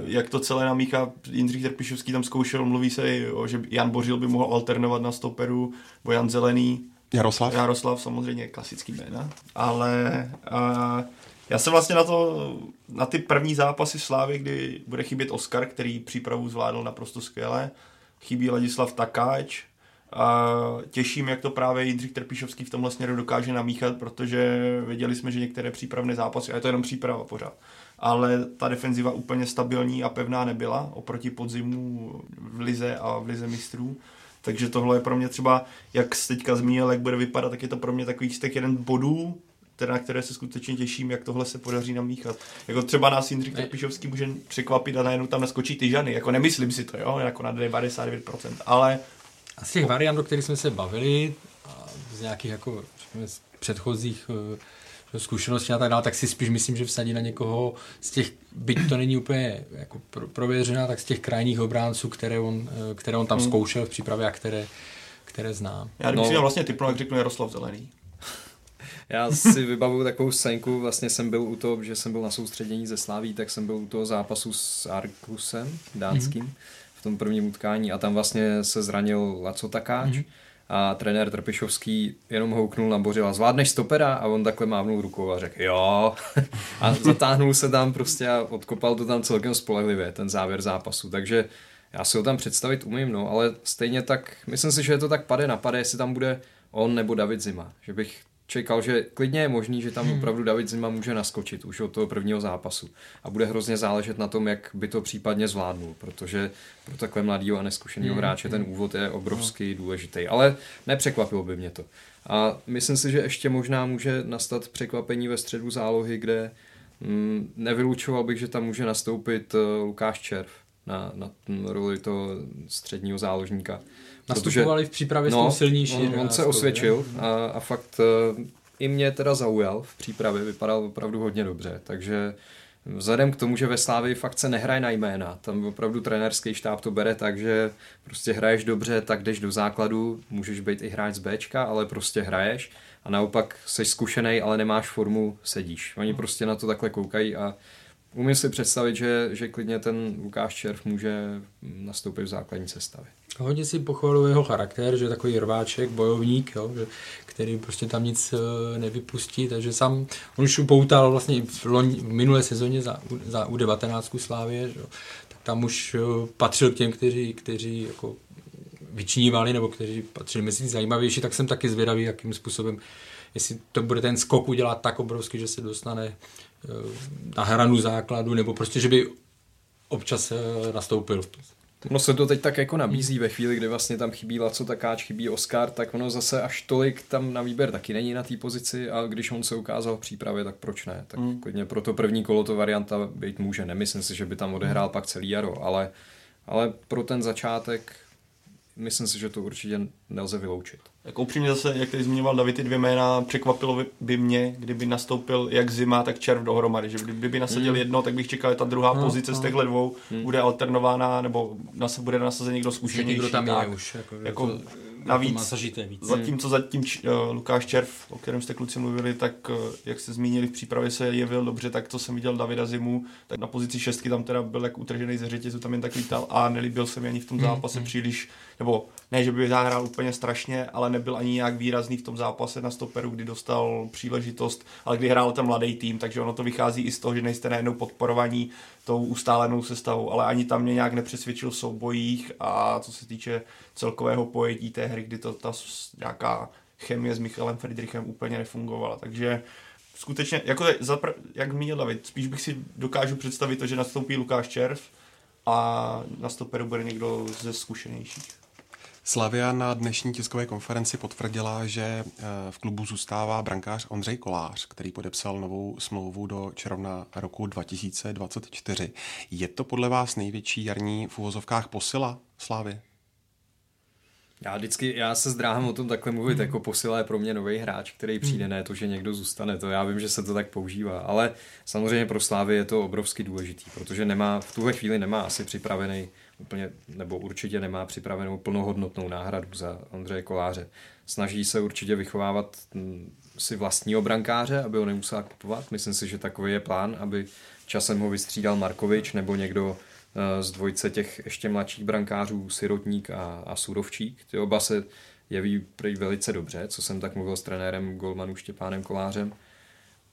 jak to celé namíchá, Jindřich Trpišovský tam zkoušel, mluví se, o, že Jan Bořil by mohl alternovat na stoperu, bo Jan Zelený. Jaroslav? Jaroslav, samozřejmě klasický jména, ale... Uh, já jsem vlastně na to, na ty první zápasy Slávy, kdy bude chybět Oscar, který přípravu zvládl naprosto skvěle, chybí Ladislav Takáč, a těším, jak to právě Jindřich Trpišovský v tomhle směru dokáže namíchat, protože věděli jsme, že některé přípravné zápasy, a je to jenom příprava pořád, ale ta defenziva úplně stabilní a pevná nebyla oproti podzimu v Lize a v Lize mistrů. Takže tohle je pro mě třeba, jak jsi teďka zmínil, jak bude vypadat, tak je to pro mě takový těch jeden bodů, teda, na které se skutečně těším, jak tohle se podaří namíchat. Jako třeba nás Jindřich Trpišovský může překvapit a najednou tam naskočí ty žany. Jako nemyslím si to, jo, jako na 99%, ale... A z těch variant, o kterých jsme se bavili, z nějakých jako, řekněme, z předchozích uh, zkušeností a tak dále, tak si spíš myslím, že vsadí na někoho z těch, byť to není úplně jako prověřená, tak z těch krajních obránců, které on, eh, které on tam hmm. zkoušel v přípravě a které, které znám. Já kdybych no. si vlastně typnul, jak řeknu Jaroslav Zelený. Já si vybavuju takovou scénku, vlastně jsem byl u toho, že jsem byl na soustředění ze Sláví, tak jsem byl u toho zápasu s Arkusem dánským mm-hmm. v tom prvním utkání a tam vlastně se zranil Laco Takáč mm-hmm. a trenér Trpišovský jenom houknul na Bořila, zvládneš stopera? A on takhle mávnul rukou a řekl jo. [LAUGHS] a zatáhnul se tam prostě a odkopal to tam celkem spolehlivě, ten závěr zápasu. Takže já si ho tam představit umím, no, ale stejně tak, myslím si, že je to tak pade na pade, jestli tam bude on nebo David Zima. Že bych čekal, že klidně je možný, že tam hmm. opravdu David Zima může naskočit už od toho prvního zápasu. A bude hrozně záležet na tom, jak by to případně zvládnul, protože pro takhle mladého a neskušeného hmm. hráče ten úvod je obrovský no. důležitý. Ale nepřekvapilo by mě to. A myslím si, že ještě možná může nastat překvapení ve středu zálohy, kde mm, nevylučoval bych, že tam může nastoupit uh, Lukáš Červ na, na roli toho středního záložníka. Nastupovali v přípravě no, s tím silnější. On, on se osvědčil a, a fakt uh, i mě teda zaujal v přípravě, vypadal opravdu hodně dobře, takže Vzhledem k tomu, že ve Slávii fakt se nehraje na jména, tam opravdu trenérský štáb to bere tak, že prostě hraješ dobře, tak jdeš do základu, můžeš být i hráč z Bčka, ale prostě hraješ a naopak jsi zkušený, ale nemáš formu, sedíš. Oni prostě na to takhle koukají a umím si představit, že, že klidně ten Lukáš Červ může nastoupit v základní sestavě. Hodně si pochvaluje jeho charakter, že je takový rváček, bojovník, jo, že, který prostě tam nic uh, nevypustí, takže sám, on už upoutal vlastně v, loni, v minulé sezóně za, za U19 Slávě, že, tak tam už uh, patřil k těm, kteří, kteří jako vyčnívali, nebo kteří patřili mezi zajímavější, tak jsem taky zvědavý, jakým způsobem, jestli to bude ten skok udělat tak obrovský, že se dostane na hranu základu, nebo prostě, že by občas uh, nastoupil. No se to teď tak jako nabízí ve chvíli, kdy vlastně tam chybí Laco Takáč, chybí Oscar, tak ono zase až tolik tam na výběr taky není na té pozici a když on se ukázal v přípravě, tak proč ne? Tak mm. klidně pro to první kolo to varianta být může. Nemyslím si, že by tam odehrál mm. pak celý jaro, ale, ale pro ten začátek myslím si, že to určitě nelze vyloučit. Jako upřímně zase, jak tady zmiňoval David, ty dvě jména, překvapilo by mě, kdyby nastoupil jak zima, tak červ dohromady. Že kdyby nasadil mm. jedno, tak bych čekal, že ta druhá no, pozice no. z těchto dvou mm. bude alternována, nebo nas, bude nasazen někdo zkušenější. Někdo tam je už. Jako, jako, Navíc, masažité víc. zatímco zatím Č- uh, Lukáš Červ, o kterém jste kluci mluvili, tak uh, jak se zmínili v přípravě se jevil dobře, tak to jsem viděl Davida Zimu, tak na pozici šestky tam teda byl jak utržený ze řetězu, tam jen tak lítal a nelíbil se mi ani v tom zápase příliš, nebo ne, že by zahrál úplně strašně, ale nebyl ani nějak výrazný v tom zápase na stoperu, kdy dostal příležitost, ale kdy hrál ten mladý tým, takže ono to vychází i z toho, že nejste najednou podporovaní tou ustálenou sestavou, ale ani tam mě nějak nepřesvědčil soubojích a co se týče celkového pojetí té hry, kdy to ta nějaká chemie s Michalem Friedrichem úplně nefungovala, takže skutečně, jako zapr- jak zmínil David, spíš bych si dokážu představit to, že nastoupí Lukáš Červ a na stoperu bude někdo ze zkušenějších. Slavia na dnešní tiskové konferenci potvrdila, že eh, v klubu zůstává brankář Ondřej Kolář, který podepsal novou smlouvu do června roku 2024. Je to podle vás největší jarní v uvozovkách posila Slávy? Já vždycky, já se zdráhám o tom takhle mluvit, jako posila je pro mě nový hráč, který přijde, Hmm. ne to, že někdo zůstane, to já vím, že se to tak používá, ale samozřejmě pro Slávy je to obrovsky důležitý, protože nemá, v tuhle chvíli nemá asi připravený úplně, nebo určitě nemá připravenou plnohodnotnou náhradu za Ondřeje Koláře. Snaží se určitě vychovávat mm, si vlastního brankáře, aby ho nemusela kupovat. Myslím si, že takový je plán, aby časem ho vystřídal Markovič nebo někdo eh, z dvojce těch ještě mladších brankářů, Sirotník a, a Surovčík. Ty oba se jeví velice dobře, co jsem tak mluvil s trenérem Golmanu Štěpánem Kolářem.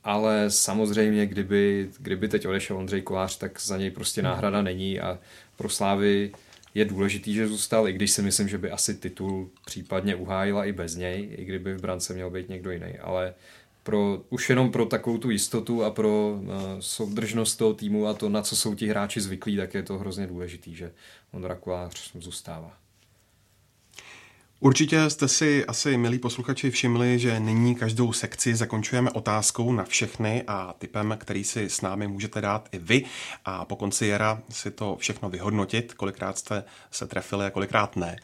Ale samozřejmě, kdyby, kdyby teď odešel Ondřej Kolář, tak za něj prostě náhrada není a pro Slávy je důležitý, že zůstal, i když si myslím, že by asi titul případně uhájila i bez něj, i kdyby v brance měl být někdo jiný. Ale pro, už jenom pro takovou tu jistotu a pro uh, soudržnost toho týmu a to, na co jsou ti hráči zvyklí, tak je to hrozně důležitý, že Ondra Kolář zůstává. Určitě jste si asi, milí posluchači, všimli, že nyní každou sekci zakončujeme otázkou na všechny a typem, který si s námi můžete dát i vy a po konci jara si to všechno vyhodnotit, kolikrát jste se trefili a kolikrát ne.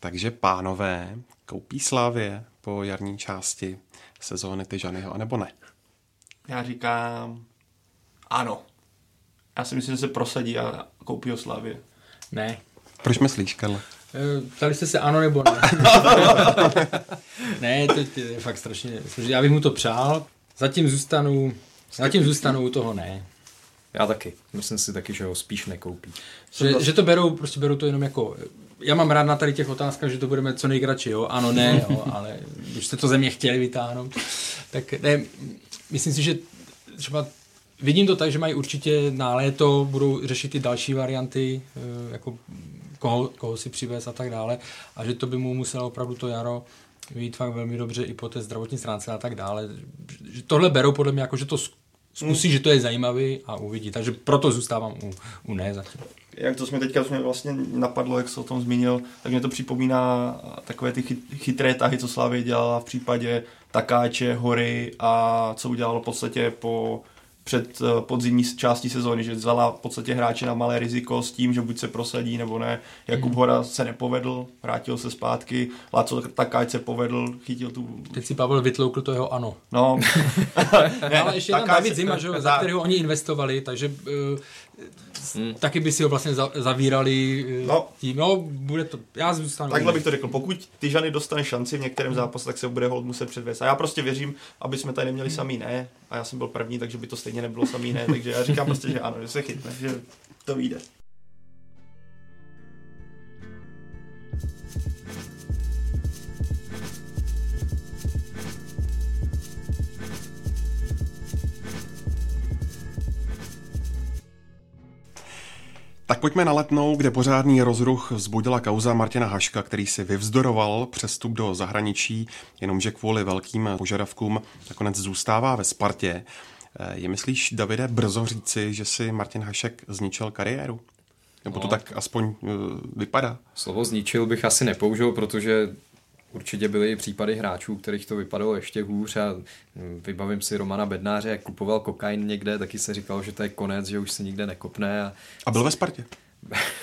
Takže pánové, koupí Slávě po jarní části sezóny Tyžanyho, anebo ne? Já říkám ano. Já si myslím, že se prosadí a koupí ho Slavě. Ne. Proč myslíš, Karle? Eh, Ptali jste se ano nebo ne? [LAUGHS] ne, to, je fakt strašně, strašně. Já bych mu to přál. Zatím zůstanu, zatím zůstanu u toho ne. Já taky. Myslím si taky, že ho spíš nekoupí. Že, že to berou, prostě berou to jenom jako, já mám rád na tady těch otázkách, že to budeme co nejkratší, jo, ano, ne, jo, [LAUGHS] ale když jste to ze mě chtěli vytáhnout, tak ne, myslím si, že třeba vidím to tak, že mají určitě na léto, budou řešit i další varianty, eh, jako koho, koho si přivez a tak dále, a že to by mu muselo opravdu to jaro vyjít fakt velmi dobře i po té zdravotní stránce a tak dále. Že tohle berou podle mě jako, že to zkusí, že to je zajímavý a uvidí. Takže proto zůstávám u, u ne zatím. Jak to jsme teďka jsme vlastně napadlo, jak se o tom zmínil, tak mě to připomíná takové ty chyt, chytré tahy, co Slavě dělala v případě Takáče, Hory a co udělalo v podstatě po před eh, podzimní částí sezóny, že vzala v podstatě hráče na malé riziko s tím, že buď se prosadí nebo ne. Jakub Hora se nepovedl, vrátil se zpátky, Láco Takáč se povedl, chytil tu... Teď si Pavel vytloukl to jeho ano. No, [LAUGHS] Ne, ale ještě je tam David Zima, že, za kterého oni investovali, takže uh, taky by si ho vlastně za, zavírali uh, No. tím, no, bude to, já zůstanu. Takhle bych to řekl, pokud Tyžany dostane šanci v některém zápase, tak se bude hold muset předvést. A já prostě věřím, aby jsme tady neměli samý ne, a já jsem byl první, takže by to stejně nebylo samý ne, takže já říkám prostě, že ano, že se chytne, že to vyjde. Tak pojďme na letnou, kde pořádný rozruch vzbudila kauza Martina Haška, který si vyvzdoroval přestup do zahraničí, jenomže kvůli velkým požadavkům nakonec zůstává ve Spartě. Eh, Je myslíš, Davide, brzo říci, že si Martin Hašek zničil kariéru? Nebo to No. tak aspoň uh, vypadá? Slovo zničil bych asi nepoužil, protože určitě byly i případy hráčů, kterých to vypadalo ještě hůř a hm, vybavím si Romana Bednáře, jak kupoval kokain někde, taky se říkalo, že to je konec, že už se nikde nekopne a A byl ve Spartě?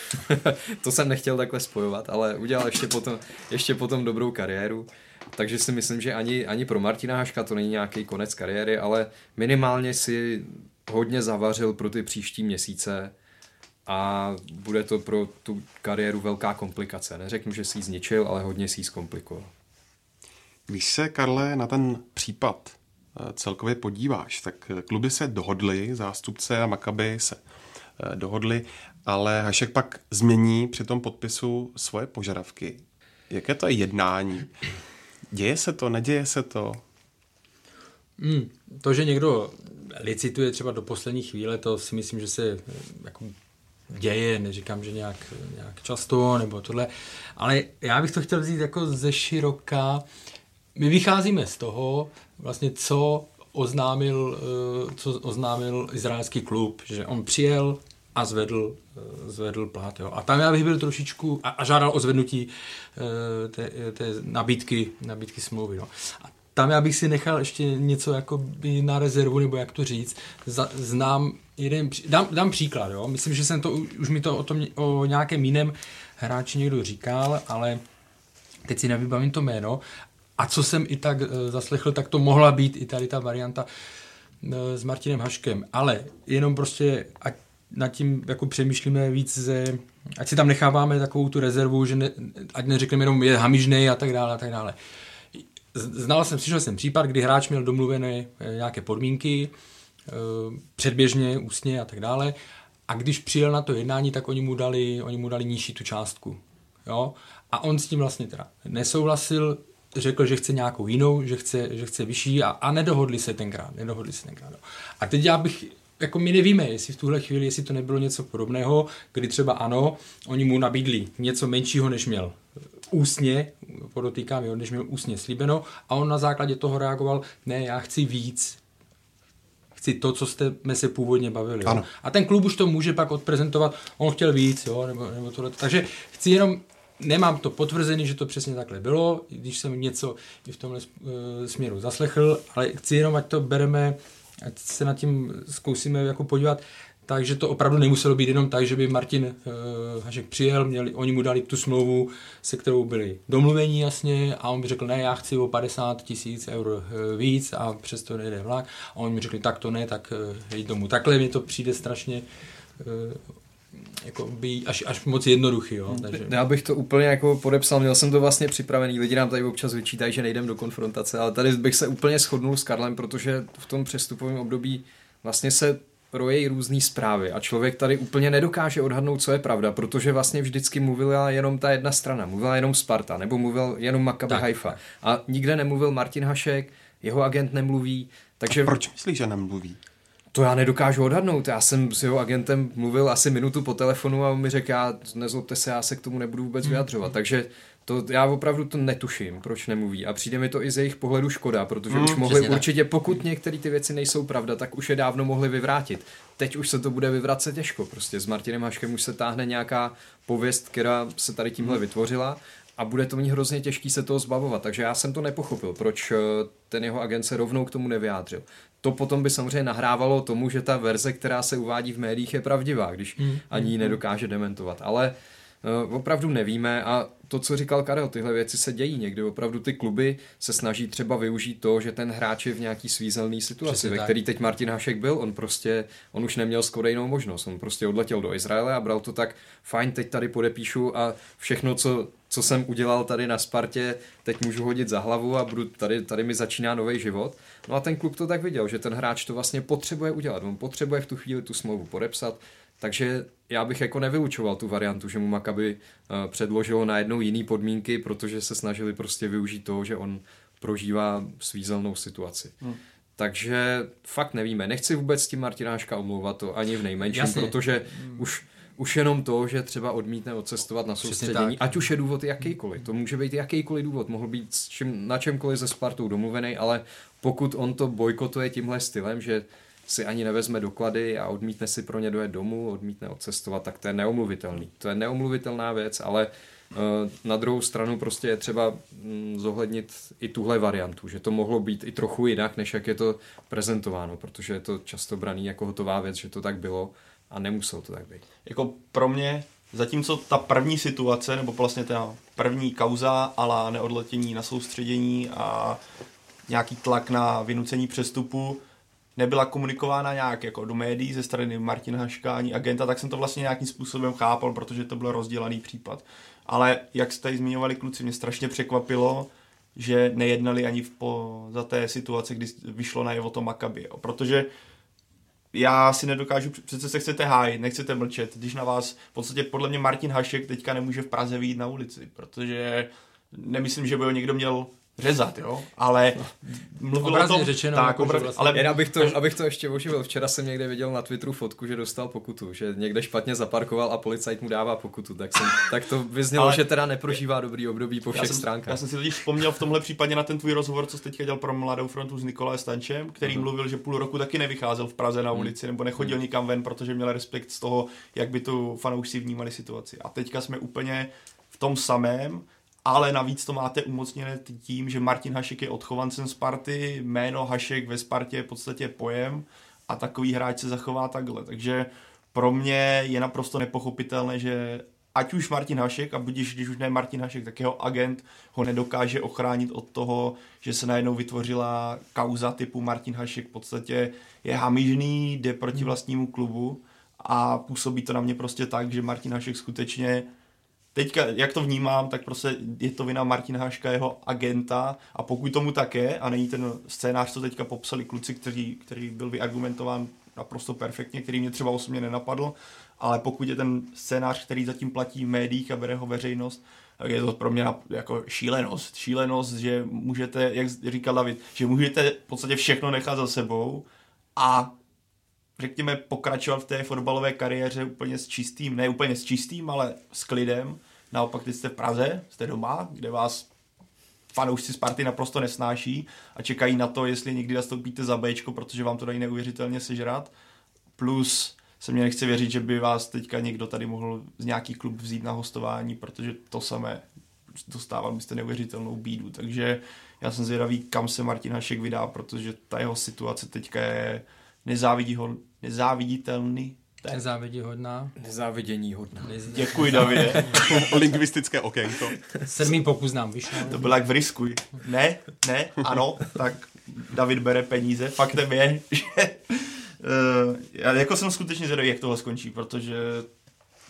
[LAUGHS] to jsem nechtěl takhle spojovat, ale udělal ještě potom, ještě potom dobrou kariéru. Takže si myslím, že ani, ani pro Martina Haška to není nějaký konec kariéry, ale minimálně si hodně zavařil pro ty příští měsíce a bude to pro tu kariéru velká komplikace. Neřeknu, že si ji zničil, ale hodně si ji zkomplikoval. Když se, Karle, na ten případ eh, celkově podíváš, tak eh, kluby se dohodly, zástupce a Makaby se eh, dohodli, ale Hašek pak změní při tom podpisu svoje požadavky. Jaké to je jednání? Děje se to, neděje se to? Hmm, to, že někdo licituje třeba do poslední chvíle, to si myslím, že se jako děje, neříkám, že nějak, nějak často nebo tohle, ale já bych to chtěl vzít jako ze široka. My vycházíme z toho, vlastně co oznámil, eh, co oznámil izraelský klub, že on přijel a zvedl, eh, zvedl plat. Jo. A tam já bych byl trošičku a, a žádal o zvednutí eh, té, té nabídky, nabídky smlouvy. No. A tam já bych si nechal ještě něco jako by na rezervu, nebo jak to říct. Za, znám jeden, dám, dám příklad, jo. Myslím, že jsem to, už mi to o, tom, o nějakém jiném hráči někdo říkal, ale teď si nevybavím to jméno. A co jsem i tak e, zaslechl, tak to mohla být i tady ta varianta e, s Martinem Haškem. Ale jenom prostě, ať nad tím jako přemýšlíme víc ze, ať si tam necháváme takovou tu rezervu, že ne, ať neřekneme jenom je hamižnej a tak dále a tak dále. Znal jsem, slyšel jsem případ, kdy hráč měl domluvené eh, nějaké podmínky, eh, předběžně, ústně a tak dále. A když přijel na to jednání, tak oni mu dali, oni mu dali nižší tu částku. Jo? A on s tím vlastně teda nesouhlasil, řekl, že chce nějakou jinou, že chce, že chce vyšší a, a nedohodli se tenkrát. Nedohodli se tenkrát. Jo. A teď já bych, jako my nevíme, jestli v tuhle chvíli, jestli to nebylo něco podobného, kdy třeba ano, oni mu nabídli něco menšího, než měl ústně, podotýkám, jo, než měl ústně slíbeno a on na základě toho reagoval, ne, já chci víc, chci to, co jste se původně bavili. Jo. A ten klub už to může pak odprezentovat, on chtěl víc, jo, nebo, nebo tohle. Takže chci jenom, nemám to potvrzený, že to přesně takhle bylo, když jsem něco i v tomhle uh, směru zaslechl, ale chci jenom, ať to bereme, ať se nad tím zkusíme jako podívat, takže to opravdu nemuselo být jenom tak, že by Martin uh, Hašek přijel, měli, oni mu dali tu smlouvu, se kterou byli domluvení jasně a on by řekl, ne, já chci o 50 tisíc eur uh, víc a přesto nejde vlak. A oni mi řekli, tak to ne, tak uh, jít domů. Takhle mi to přijde strašně uh, jako by až, až moc jednoduchý. Jo? Hmm. Takže... Já bych to úplně jako podepsal, měl jsem to vlastně připravený, lidi nám tady občas vyčítají, že nejdem do konfrontace, ale tady bych se úplně shodnul s Karlem, protože v tom přestupovém období vlastně se rojejí různé zprávy a člověk tady úplně nedokáže odhadnout, co je pravda, protože vlastně vždycky mluvila jenom ta jedna strana, mluvila jenom Sparta, nebo mluvil jenom Maccabi Haifa a nikde nemluvil Martin Hašek, jeho agent nemluví, takže... A proč myslíš, že nemluví? To já nedokážu odhadnout. Já jsem s jeho agentem mluvil asi minutu po telefonu a on mi řekl, já nezlobte se, já se k tomu nebudu vůbec vyjadřovat. Takže to já opravdu to netuším, proč nemluví. A přijde mi to i z jejich pohledu škoda, protože mm, už mohli určitě, tak. pokud některé ty věci nejsou pravda, tak už je dávno mohli vyvrátit. Teď už se to bude vyvracet těžko. Prostě s Martinem Haškem už se táhne nějaká pověst, která se tady tímhle mm. vytvořila a bude to mít hrozně těžký se toho zbavovat. Takže já jsem to nepochopil, proč eh, ten jeho agent se rovnou k tomu nevyjádřil. To potom by samozřejmě nahrávalo tomu, že ta verze, která se uvádí v médiích, je pravdivá, když mm. ani ji nedokáže dementovat. Ale uh, opravdu nevíme a to, co říkal Karel, tyhle věci se dějí někdy. Opravdu ty kluby se snaží třeba využít to, že ten hráč je v nějaký svízelný situaci, Přesně ve který teď Martin Hašek byl. On prostě, on už neměl skoro jinou možnost. On prostě odletěl do Izraele a bral to tak, fajn, teď tady podepíšu a všechno, co, co jsem udělal tady na Spartě, teď můžu hodit za hlavu a budu tady, tady mi začíná nový život. No a ten klub to tak viděl, že ten hráč to vlastně potřebuje udělat. On potřebuje v tu chvíli tu smlouvu podepsat, takže já bych jako nevylučoval tu variantu, že mu Makaby uh, předložilo najednou jiný podmínky, protože se snažili prostě využít toho, že on prožívá svízelnou situaci. Hmm. Takže fakt nevíme. Nechci vůbec s tím Martináška omlouvat to ani v nejmenším, Jasně. protože hmm. už už jenom to, že třeba odmítne odcestovat na soustředění, ať už je důvod jakýkoliv. To může být jakýkoliv důvod, mohl být s čím, na čemkoliv ze Spartou domluvený, ale pokud on to bojkotuje tímhle stylem, že si ani nevezme doklady a odmítne si pro ně dojet domů, odmítne odcestovat, tak to je neomluvitelný. To je neomluvitelná věc, ale eh, na druhou stranu prostě je třeba mm, zohlednit i tuhle variantu, že to mohlo být i trochu jinak, než jak je to prezentováno, protože je to často braný jako hotová věc, že to tak bylo a nemuselo to tak být. Jako pro mě, zatímco ta první situace, nebo vlastně ta první kauza, ale neodletění na soustředění a nějaký tlak na vynucení přestupu, nebyla komunikována nějak jako do médií ze strany Martina Haška ani agenta, tak jsem to vlastně nějakým způsobem chápal, protože to byl rozdělaný případ. Ale jak jste zmiňovali kluci, mě strašně překvapilo, že nejednali ani v po, za té situace, kdy vyšlo na to Maccabi. Jo. Protože já si nedokážu, přece se chcete hájit, nechcete mlčet, když na vás, v podstatě podle mě Martin Hašek teďka nemůže v Praze vyjít na ulici, protože nemyslím, že by ho někdo měl řezat, jo, ale mluvil o tom, řečeno, tak, jako, obraz, vlastně. ale jen abych to, abych to ještě oživil, včera jsem někde viděl na Twitteru fotku, že dostal pokutu, že někde špatně zaparkoval a policajt mu dává pokutu, tak, jsem, tak to vyznělo, ale, že teda neprožívá dobrý období po všech já jsem, stránkách. Já jsem si totiž vzpomněl v tomhle případě na ten tvůj rozhovor, co jsi teďka dělal pro Mladou frontu s Nikolaj Stančem, který uh-huh. mluvil, že půl roku taky nevycházel v Praze na mhm. ulici uh-huh. nebo nechodil uh-huh. nikam ven, protože měl respekt z toho, jak by tu fanoušci vnímali situaci. A teďka jsme úplně v tom samém, ale navíc to máte umocněné tím, že Martin Hašek je odchovancem Sparty, jméno Hašek ve Spartě je v podstatě pojem a takový hráč se zachová takhle. Takže pro mě je naprosto nepochopitelné, že ať už Martin Hašek, a budíš, když už ne Martin Hašek, tak jeho agent ho nedokáže ochránit od toho, že se najednou vytvořila kauza typu Martin Hašek v podstatě je hamižný, jde proti hmm. vlastnímu klubu a působí to na mě prostě tak, že Martin Hašek skutečně teďka, jak to vnímám, tak prostě je to vina Martina Haška, jeho agenta a pokud tomu tak je a není ten scénář, co teďka popsali kluci, který, který byl vyargumentován naprosto perfektně, který mě třeba osobně nenapadl, ale pokud je ten scénář, který zatím platí v médiích a bere ho veřejnost, tak je to pro mě jako šílenost. Šílenost, že můžete, jak říkal David, že můžete v podstatě všechno nechat za sebou a řekněme, pokračovat v té fotbalové kariéře úplně s čistým, ne úplně s čistým, ale s klidem Naopak, když jste v Praze, jste doma, kde vás fanoušci Sparty naprosto nesnáší a čekají na to, jestli někdy nastoupíte za Bčko, protože vám to dají neuvěřitelně sežrat. Plus se mě nechce věřit, že by vás teďka někdo tady mohl z nějaký klub vzít na hostování, protože to samé dostával byste neuvěřitelnou bídu. Takže já jsem zvědavý, kam se Martin Hašek vydá, protože ta jeho situace teďka je nezáviditelný, Nezávidí hodná. Nezávidění hodná. Děkuji, Davide. [LAUGHS] Lingvistické okénko. Sedmý pokus nám vyšel. To bylo jak v risku. Ne, ne, ano, tak David bere peníze. Faktem je, že uh, já jako jsem skutečně zvědavý, jak tohle skončí, protože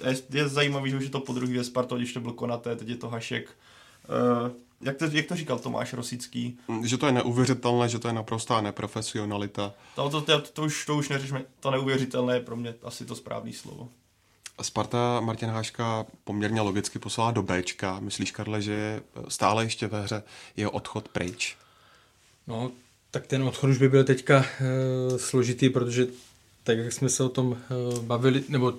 je, je zajímavý, že už je to po druhý ve Spartu, když to byl Konaté, teď je to Hašek. Uh, jak to, jak to říkal Tomáš Rosický? Že to je neuvěřitelné, že to je naprostá neprofesionalita. To, to, to, to, už, to už neřešme. To neuvěřitelné je pro mě asi to správné slovo. Sparta Martin Háška poměrně logicky poslala do Bčka. Myslíš, Karle, že je stále ještě ve hře jeho odchod pryč? No, tak ten odchod už by byl teďka e, složitý, protože tak, jak jsme se o tom e, bavili, nebo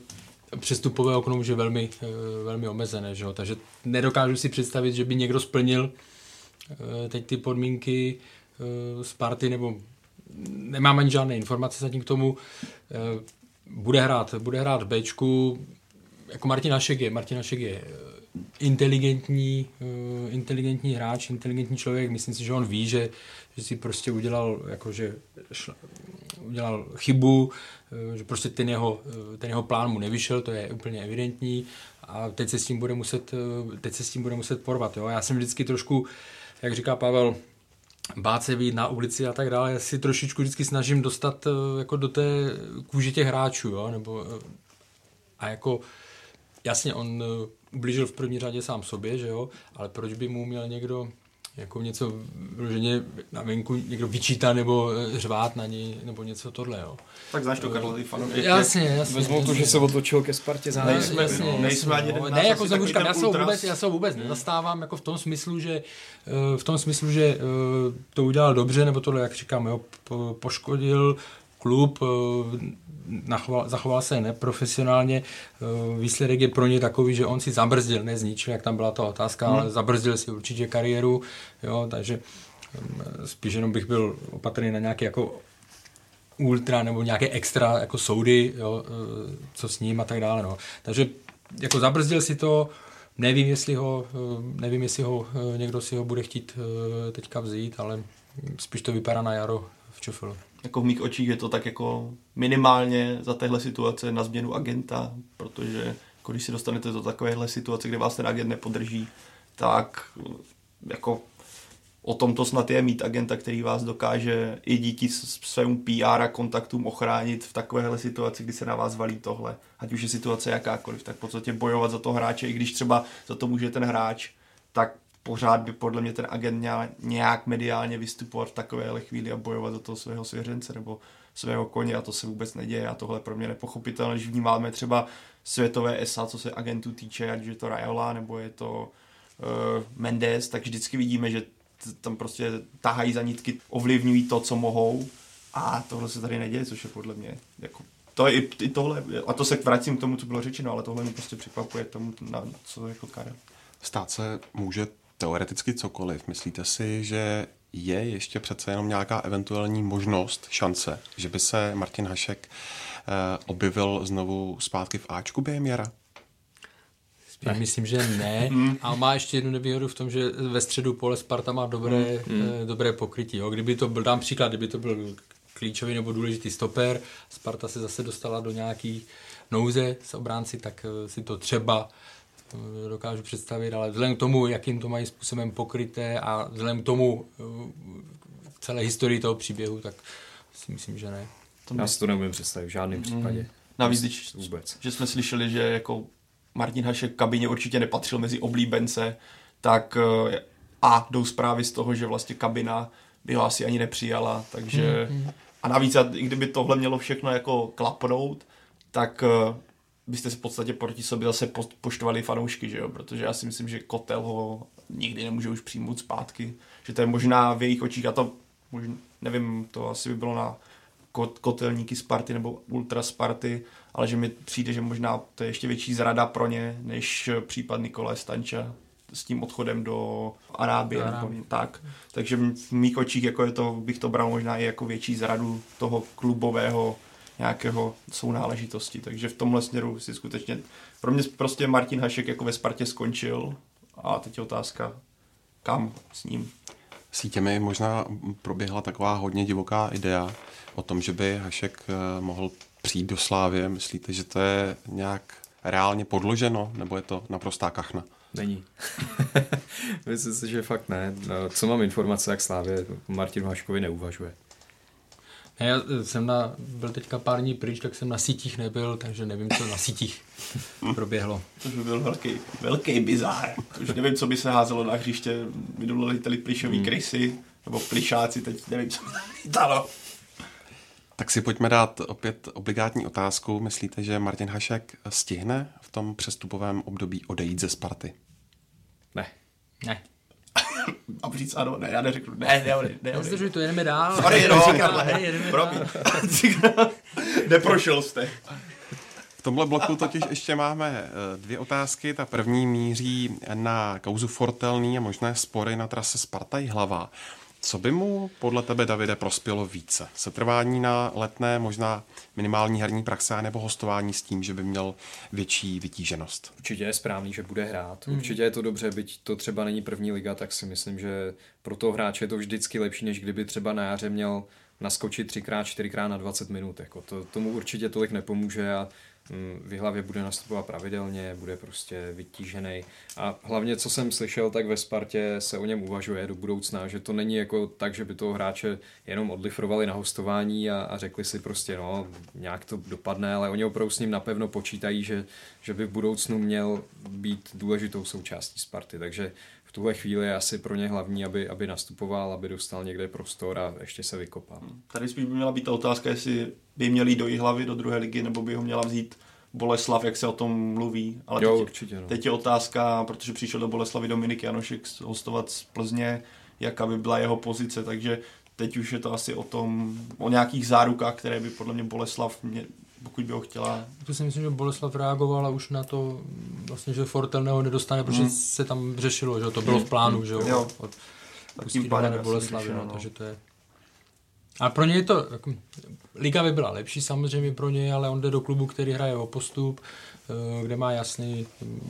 přestupové okno už je velmi, eh, velmi omezené, že jo? takže nedokážu si představit, že by někdo splnil eh, teď ty podmínky eh, Sparty, nebo nemám ani žádné informace zatím k tomu, bude hrát, bude hrát Bčku, jako Martin Ašek je, Martin Ašek je inteligentní, inteligentní hráč, inteligentní člověk, myslím si, že on ví, že, že si prostě udělal, jakože šla, udělal chybu, Eh, že prostě ten jeho, eh, ten jeho plán mu nevyšel, to je úplně evidentní a teď se s tím bude muset, eh, teď se s tím bude muset porvat. Jo? Já jsem vždycky trošku, jak říká Pavel, bát se být na ulici a tak dále. Já si trošičku vždycky snažím dostat jako do té kůže těch hráčů, jo? Nebo, a jako jasně, on ublížil v první řadě sám sobě, že jo, ale proč by mu měl někdo jako něco vyloženě na venku někdo vyčítá nebo eh, řvát na něj, nebo něco tohle, jo. Tak znáš to, Karlo, ty fanoušky. Jasně, jasně. Vezmou to, že se otočil ke Spartě zájem. Nejsme, jasně, no, nejsme ani no, Ne, jako znovu říkám, já se vůbec, já se vůbec nezastávám jako v tom smyslu, že eh, v tom smyslu, že to udělal dobře, nebo tohle, jak říkám, jo, poškodil klub, nachoval, zachoval se neprofesionálně. Eh, výsledek je pro ně takový, že on si zabrzdil, ne zničil, jak tam byla ta otázka, hmm. ale zabrzdil si určitě kariéru, jo, takže eh, spíš jenom bych byl opatrný na nějaké jako ultra nebo nějaké extra jako soudy, jo, eh, co s ním a tak dále. No. Takže jako zabrzdil si to, nevím, jestli ho, nevím, jestli ho někdo si ho bude chtít teďka vzít, ale spíš to vypadá na jaro v Čufelu jako v mých očích je to tak jako minimálně za téhle situace na změnu agenta, protože jako když si dostanete do takovéhle situace, kde vás ten agent nepodrží, tak jako o tom to snad je mít agenta, který vás dokáže i díky svému PR a kontaktům ochránit v takovéhle situaci, kdy se na vás valí tohle. Ať už je situace jakákoliv, tak v podstatě bojovat za toho hráče, i když třeba za to může ten hráč, tak pořád by podle mě ten agent měl nějak mediálně vystupovat v takovéhle chvíli a bojovat za toho svého svěřence nebo svého koně a to se vůbec neděje a tohle pro mě nepochopitelné, když vnímáme třeba světové ESA, co se agentů týče, ať je to Raiola nebo je to uh, Mendes, tak vždycky vidíme, že tam prostě tahají za nitky, ovlivňují to, co mohou a tohle se tady neděje, což je podle mě jako to je i, i tohle, a to se vracím k tomu, co bylo řečeno, ale tohle mi prostě překvapuje tomu, na, co jako Karel. Stát se může teoreticky cokoliv. Myslíte si, že je ještě přece jenom nějaká eventuální možnost, šance, že by se Martin Hašek eh, objevil znovu zpátky v Ačku během jara? Ne. Myslím, že ne. Hmm. [LAUGHS] A má ještě jednu nevýhodu v tom, že ve středu pole Sparta má dobré, mm. dobré pokrytí. Jo. Kdyby to byl, dám příklad, kdyby to byl klíčový nebo důležitý stoper, Sparta se zase dostala do nějaký nouze s obránci, tak eh, si to třeba dokážu představit, ale vzhledem k tomu, jakým to mají způsobem pokryté a vzhledem k tomu celé historii toho příběhu, tak si myslím, že ne. To Já si to neumím představit v žádném případě. Mm. Navíc, když, vůbec. že jsme slyšeli, že jako Martin Hašek kabině určitě nepatřil mezi oblíbence, tak eh, a jdou zprávy z toho, že vlastně kabina by ho asi ani nepřijala, takže mm, mm. a navíc, i kdyby tohle mělo všechno jako klapnout, tak eh, byste se v podstatě proti sobě zase poštovali fanoušky, že jo? protože já si myslím, že Kotel ho nikdy nemůže už přijmout zpátky, že to je možná v jejich očích, a to možná, nevím, to asi by bylo na kotelníky Sparty nebo Ultra Sparty, ale že mi přijde, že možná to je ještě větší zrada pro ně, než případ Nikolaj Stanča s tím odchodem do Arábie. Nebo tak. Takže v mých očích jako je to, bych to bral možná i jako větší zradu toho klubového nějakého sounáležitosti. Takže v tomhle směru si skutečně, pro mě prostě Martin Hašek jako ve Spartě skončil a teď je otázka, kam s ním. Sítěmi možná proběhla taková hodně divoká idea o tom, že by Hašek eh, mohl přijít do Slávě. Myslíte, že to je nějak reálně podloženo, nebo je to naprostá kachna? Není. [LAUGHS] Myslím si, že fakt ne. No, co mám informace, jak Slávě Martin Haškovi neuvažuje. Ne, já jsem na, byl teďka pár dní pryč, tak jsem na sítích nebyl, takže nevím, co na sítích [LAUGHS] proběhlo. To by byl velký, velký bizár. Už nevím, co by se házelo na hřiště. Minule liteli plišový hmm. krysy, nebo plišáci, teď nevím, co by dalo. Tak si pojďme dát opět obligátní otázku. Myslíte, že Martin Hašek stihne v tom přestupovém období odejít ze Sparty? Ne. Ne. A říct ano, ne, já neřeknu, ne, ne, ne, ne. Nezdržuj to, jedeme dál. Sorry, no, Karle, promiň. [LAUGHS] Neprošel jste. V tomhle bloku totiž ještě máme eh, dvě otázky. Ta první míří na kauzu Fortelný a možné spory na trase Sparta hlava. Co by mu podle tebe, Davide, prospělo více? Setrvání na letné, možná minimální herní praxe, nebo hostování s tím, že by měl větší vytíženost? Určitě je správný, že bude hrát. Hmm. Určitě je to dobře, byť to třeba není první liga, tak si myslím, že pro toho hráče je to vždycky lepší, než kdyby třeba na jaře měl naskočit třikrát, čtyřikrát na 20 minut. Jako to, tomu určitě tolik nepomůže a Mm, v hlavě bude nastupovat pravidelně, bude prostě vytížený. A hlavně, co jsem slyšel, tak ve Spartě se o něm uvažuje do budoucna, že to není jako tak, že by toho hráče jenom odlifrovali na hostování a, a řekli si prostě, no, nějak to dopadne, ale oni opravdu s ním napevno počítají, že, že by v budoucnu měl být důležitou součástí Sparty. Takže v tuhle chvíli je asi pro ně hlavní, aby, aby nastupoval, aby dostal někde prostor a ještě se vykopal. Tady spíš by měla být ta otázka, jestli by měl jít do hlavy do druhé ligy, nebo by ho měla vzít Boleslav, jak se o tom mluví. Ale jo, teď, určitě, no. teď je otázka, protože přišel do Boleslavy Dominik Janošek hostovat z Plzně, jaká by byla jeho pozice, takže teď už je to asi o tom, o nějakých zárukách, které by podle mě Boleslav mě, pokud by ho chtěla. To si myslím, že Boleslav reagovala už na to, vlastně, že Fortelného nedostane, protože hmm. se tam řešilo, že to bylo v plánu, že jo. Od, tím pádem Boleslavy, no, takže to je a pro ně je to, jako, liga by byla lepší samozřejmě pro ně, ale on jde do klubu, který hraje o postup, eh, kde má jasný,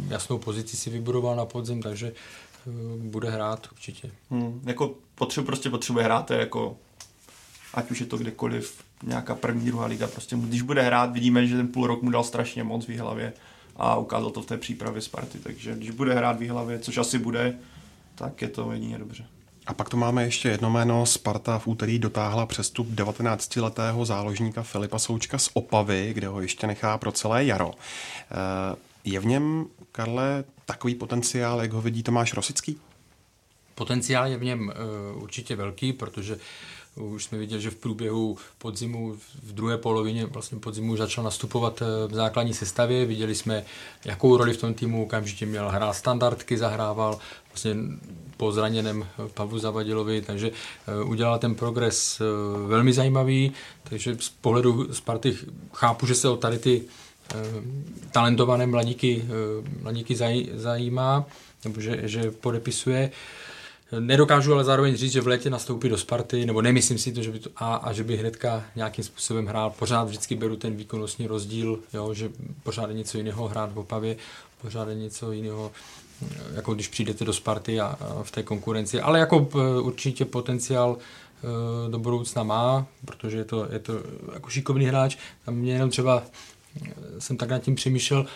jasnou pozici si vybudoval na podzim, takže eh, bude hrát určitě. Hmm, jako potřebu, prostě potřebuje hrát, jako ať už je to kdekoliv, nějaká první, druhá liga, prostě když bude hrát, vidíme, že ten půl rok mu dal strašně moc v hlavě a ukázal to v té přípravě Sparty, takže když bude hrát v hlavě, což asi bude, tak je to jedině dobře. A pak tu máme ještě jedno jméno. Sparta v úterý dotáhla přestup 19-letého záložníka Filipa Součka z Opavy, kde ho ještě nechá pro celé jaro. Eh, je v něm, Karle, takový potenciál, jak ho vidí Tomáš Rosický? Potenciál je v něm uh, určitě velký, protože už jsme viděli, že v průběhu podzimu, v druhé polovině vlastně podzimu začal nastupovat v základní sestavě. Viděli jsme, jakou roli v tom týmu okamžitě měl. Hrál standardky, zahrával vlastně po zraněném Pavlu Zavadilovi, takže udělal ten progres velmi zajímavý, takže z pohledu Sparty chápu, že se o tady ty talentované mladíky, mladíky zajímá, nebo že, že podepisuje. Nedokážu ale zároveň říct, že v létě nastoupí do Sparty, nebo nemyslím si to, že by to, a, a že by hnedka nějakým způsobem hrál. Pořád vždycky beru ten výkonnostní rozdíl, jo, že pořád je něco jiného hrát v Opavě, pořád je něco jiného, jako když přijdete do Sparty a, a v té konkurenci. Ale jako e, určitě potenciál e, do budoucna má, protože je to, je to jako šikovný hráč. Tam mě jenom třeba e, jsem tak nad tím přemýšlel,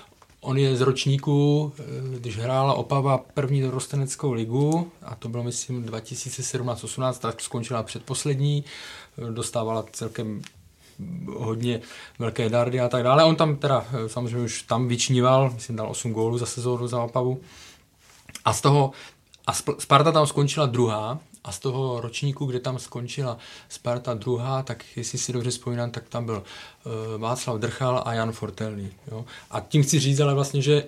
On je z ročníku, eh, když hrála Opava první dorosteneckou ligu, a to bylo myslím 2017-18, tak skončila předposlední, eh, dostávala celkem hodně velké dardy a tak dále. On tam teda eh, samozřejmě už tam vyčníval, myslím dal 8 gólů za sezónu za Opavu. A z toho, a Sparta tam skončila druhá, a z toho ročníku, kde tam skončila Sparta druhá, tak jestli si dobře vzpomínám, tak tam byl uh, Václav Drchal a Jan Fortelný. Jo? A tím chci říct ale vlastně, že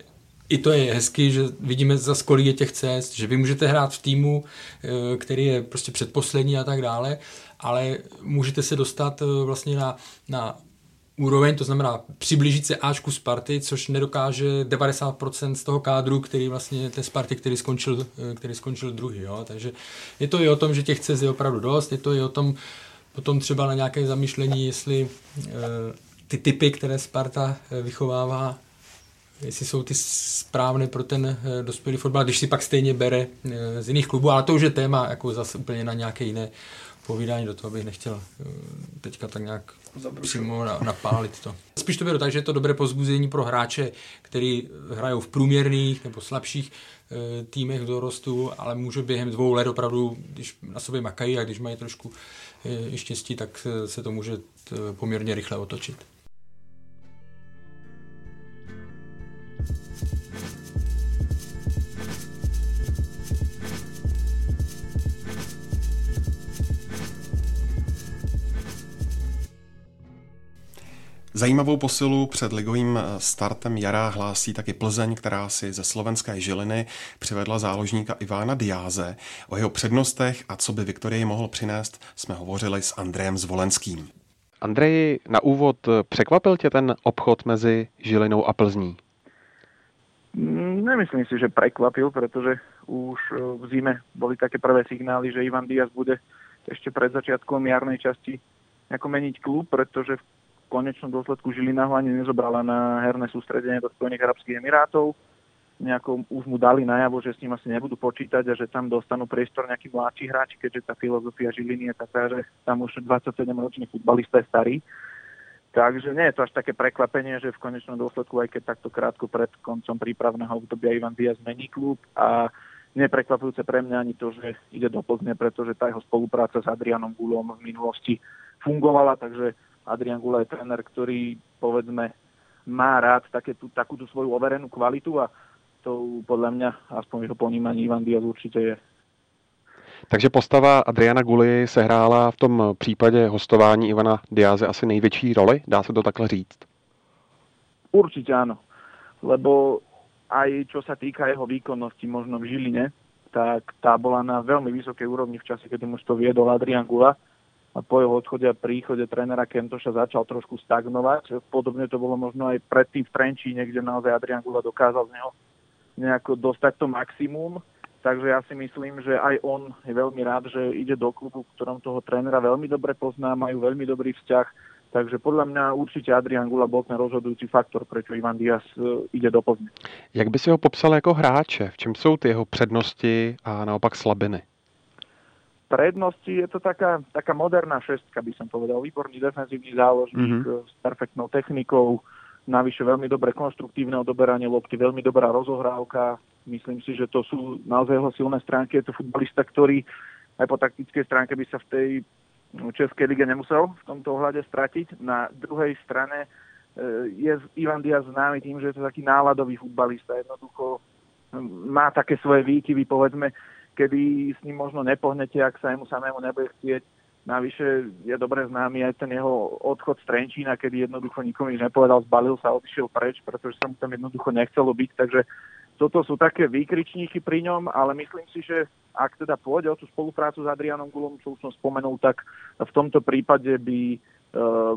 i to je hezky, že vidíme za kolik je těch cest, že vy můžete hrát v týmu, eh, který je prostě předposlední a tak dále, ale můžete se dostat eh, vlastně na, na úroveň, to znamená přiblížit se Ačku Sparty, což nedokáže 90% z toho kádru, který vlastně té Sparty, který skončil, eh, který skončil druhý. Jo? Takže je to i o tom, že těch cest je opravdu dost, je to i o tom, potom třeba na nějaké zamýšlení, jestli e, ty typy, které Sparta eh, vychovává, jestli jsou ty správné pro ten dospělý fotbal, když si pak stejně bere z jiných klubů, ale to už je téma jako zase úplně na nějaké jiné povídání, do toho bych nechtěl teďka tak nějak přímo napálit to. Spíš to bylo tak, že je to dobré pozbuzení pro hráče, který hrajou v průměrných nebo slabších e, týmech dorostu, ale může během dvou let opravdu, když na sobě makají a když mají trošku e, štěstí, tak se to může poměrně rychle otočit. Zajímavou posilu před ligovým eh, startem jara hlásí taky Plzeň, která si ze slovenské Žiliny přivedla záložníka Ivána Diáze. O jeho přednostech a co by Viktorii mohl přinést, jsme hovořili s Andrejem Zvolenským. Andrej, na úvod eh, překvapil tě ten obchod mezi Žilinou a Plzní? Mm, nemyslím si, že prekvapil, pretože už eh, v zime boli také prvé signály, že Ivan Diaz bude ešte pred začiatkom jarnej časti ako meniť klub, pretože v konečnom dôsledku Žilina ho ani nezobrala na herné sústredenie do Spojených Arabských Emirátov. Nejako už mu dali najavo, že s ním asi nebudú počítať a že tam dostanú priestor nejakí mladší hráči, keďže tá filozofia Žiliny je taká, že tam už 27-ročný futbalista je starý. Takže nie je to až také prekvapenie, že v konečnom dôsledku, aj keď takto krátko pred koncom prípravného obdobia Ivan Diaz mení klub a neprekvapujúce pre mňa ani to, že ide do Plzne, pretože tá jeho spolupráca s Adrianom Gulom v minulosti fungovala, takže Adrian Gula je tréner, ktorý povedzme má rád také tú, takú tú svoju overenú kvalitu a to podľa mňa, aspoň jeho ponímaní, Ivan Diaz určite je. Takže postava Adriana Guly se hrála v tom případě hostování Ivana Diaze asi největší roli, dá se to takhle říct? Určite áno, lebo aj čo sa týka jeho výkonnosti možno v Žiline, tak tá bola na veľmi vysokej úrovni v čase, kedy už to viedol Adrian Gula po jeho odchode a príchode trénera Kentoša začal trošku stagnovať. Podobne to bolo možno aj predtým v Trenčíne, kde naozaj Adrian Gula dokázal z neho nejako dostať to maximum. Takže ja si myslím, že aj on je veľmi rád, že ide do klubu, v ktorom toho trénera veľmi dobre pozná, majú veľmi dobrý vzťah. Takže podľa mňa určite Adrian Gula bol ten rozhodujúci faktor, prečo Ivan Diaz e, ide do Plzně. Jak by si ho popsal jako hráče? V čem jsou ty jeho přednosti a naopak slabiny? Prednosti je to taká, taká moderná šestka, by som povedal. Výborný defenzívny záložník mm-hmm. s perfektnou technikou, navyše veľmi dobré konstruktívne odoberanie lopty, veľmi dobrá rozohrávka. Myslím si, že to sú naozaj jeho silné stránky. Je to futbalista, ktorý aj po taktickej stránke by sa v tej Českej lige nemusel v tomto ohľade stratiť. Na druhej strane je Ivan Diaz známy tým, že je to taký náladový futbalista. Jednoducho má také svoje výkyvy, povedzme, kedy s ním možno nepohnete, ak sa jemu samému nebude chcieť. Navyše je dobre známy aj ten jeho odchod z Trenčína, kedy jednoducho nikomu nič nepovedal, zbalil sa odišiel preč, pretože sa mu tam jednoducho nechcelo byť. Takže toto sú také výkričníky pri ňom, ale myslím si, že ak teda pôjde o tú spoluprácu s Adrianom Gulom, čo už som spomenul, tak v tomto prípade by e,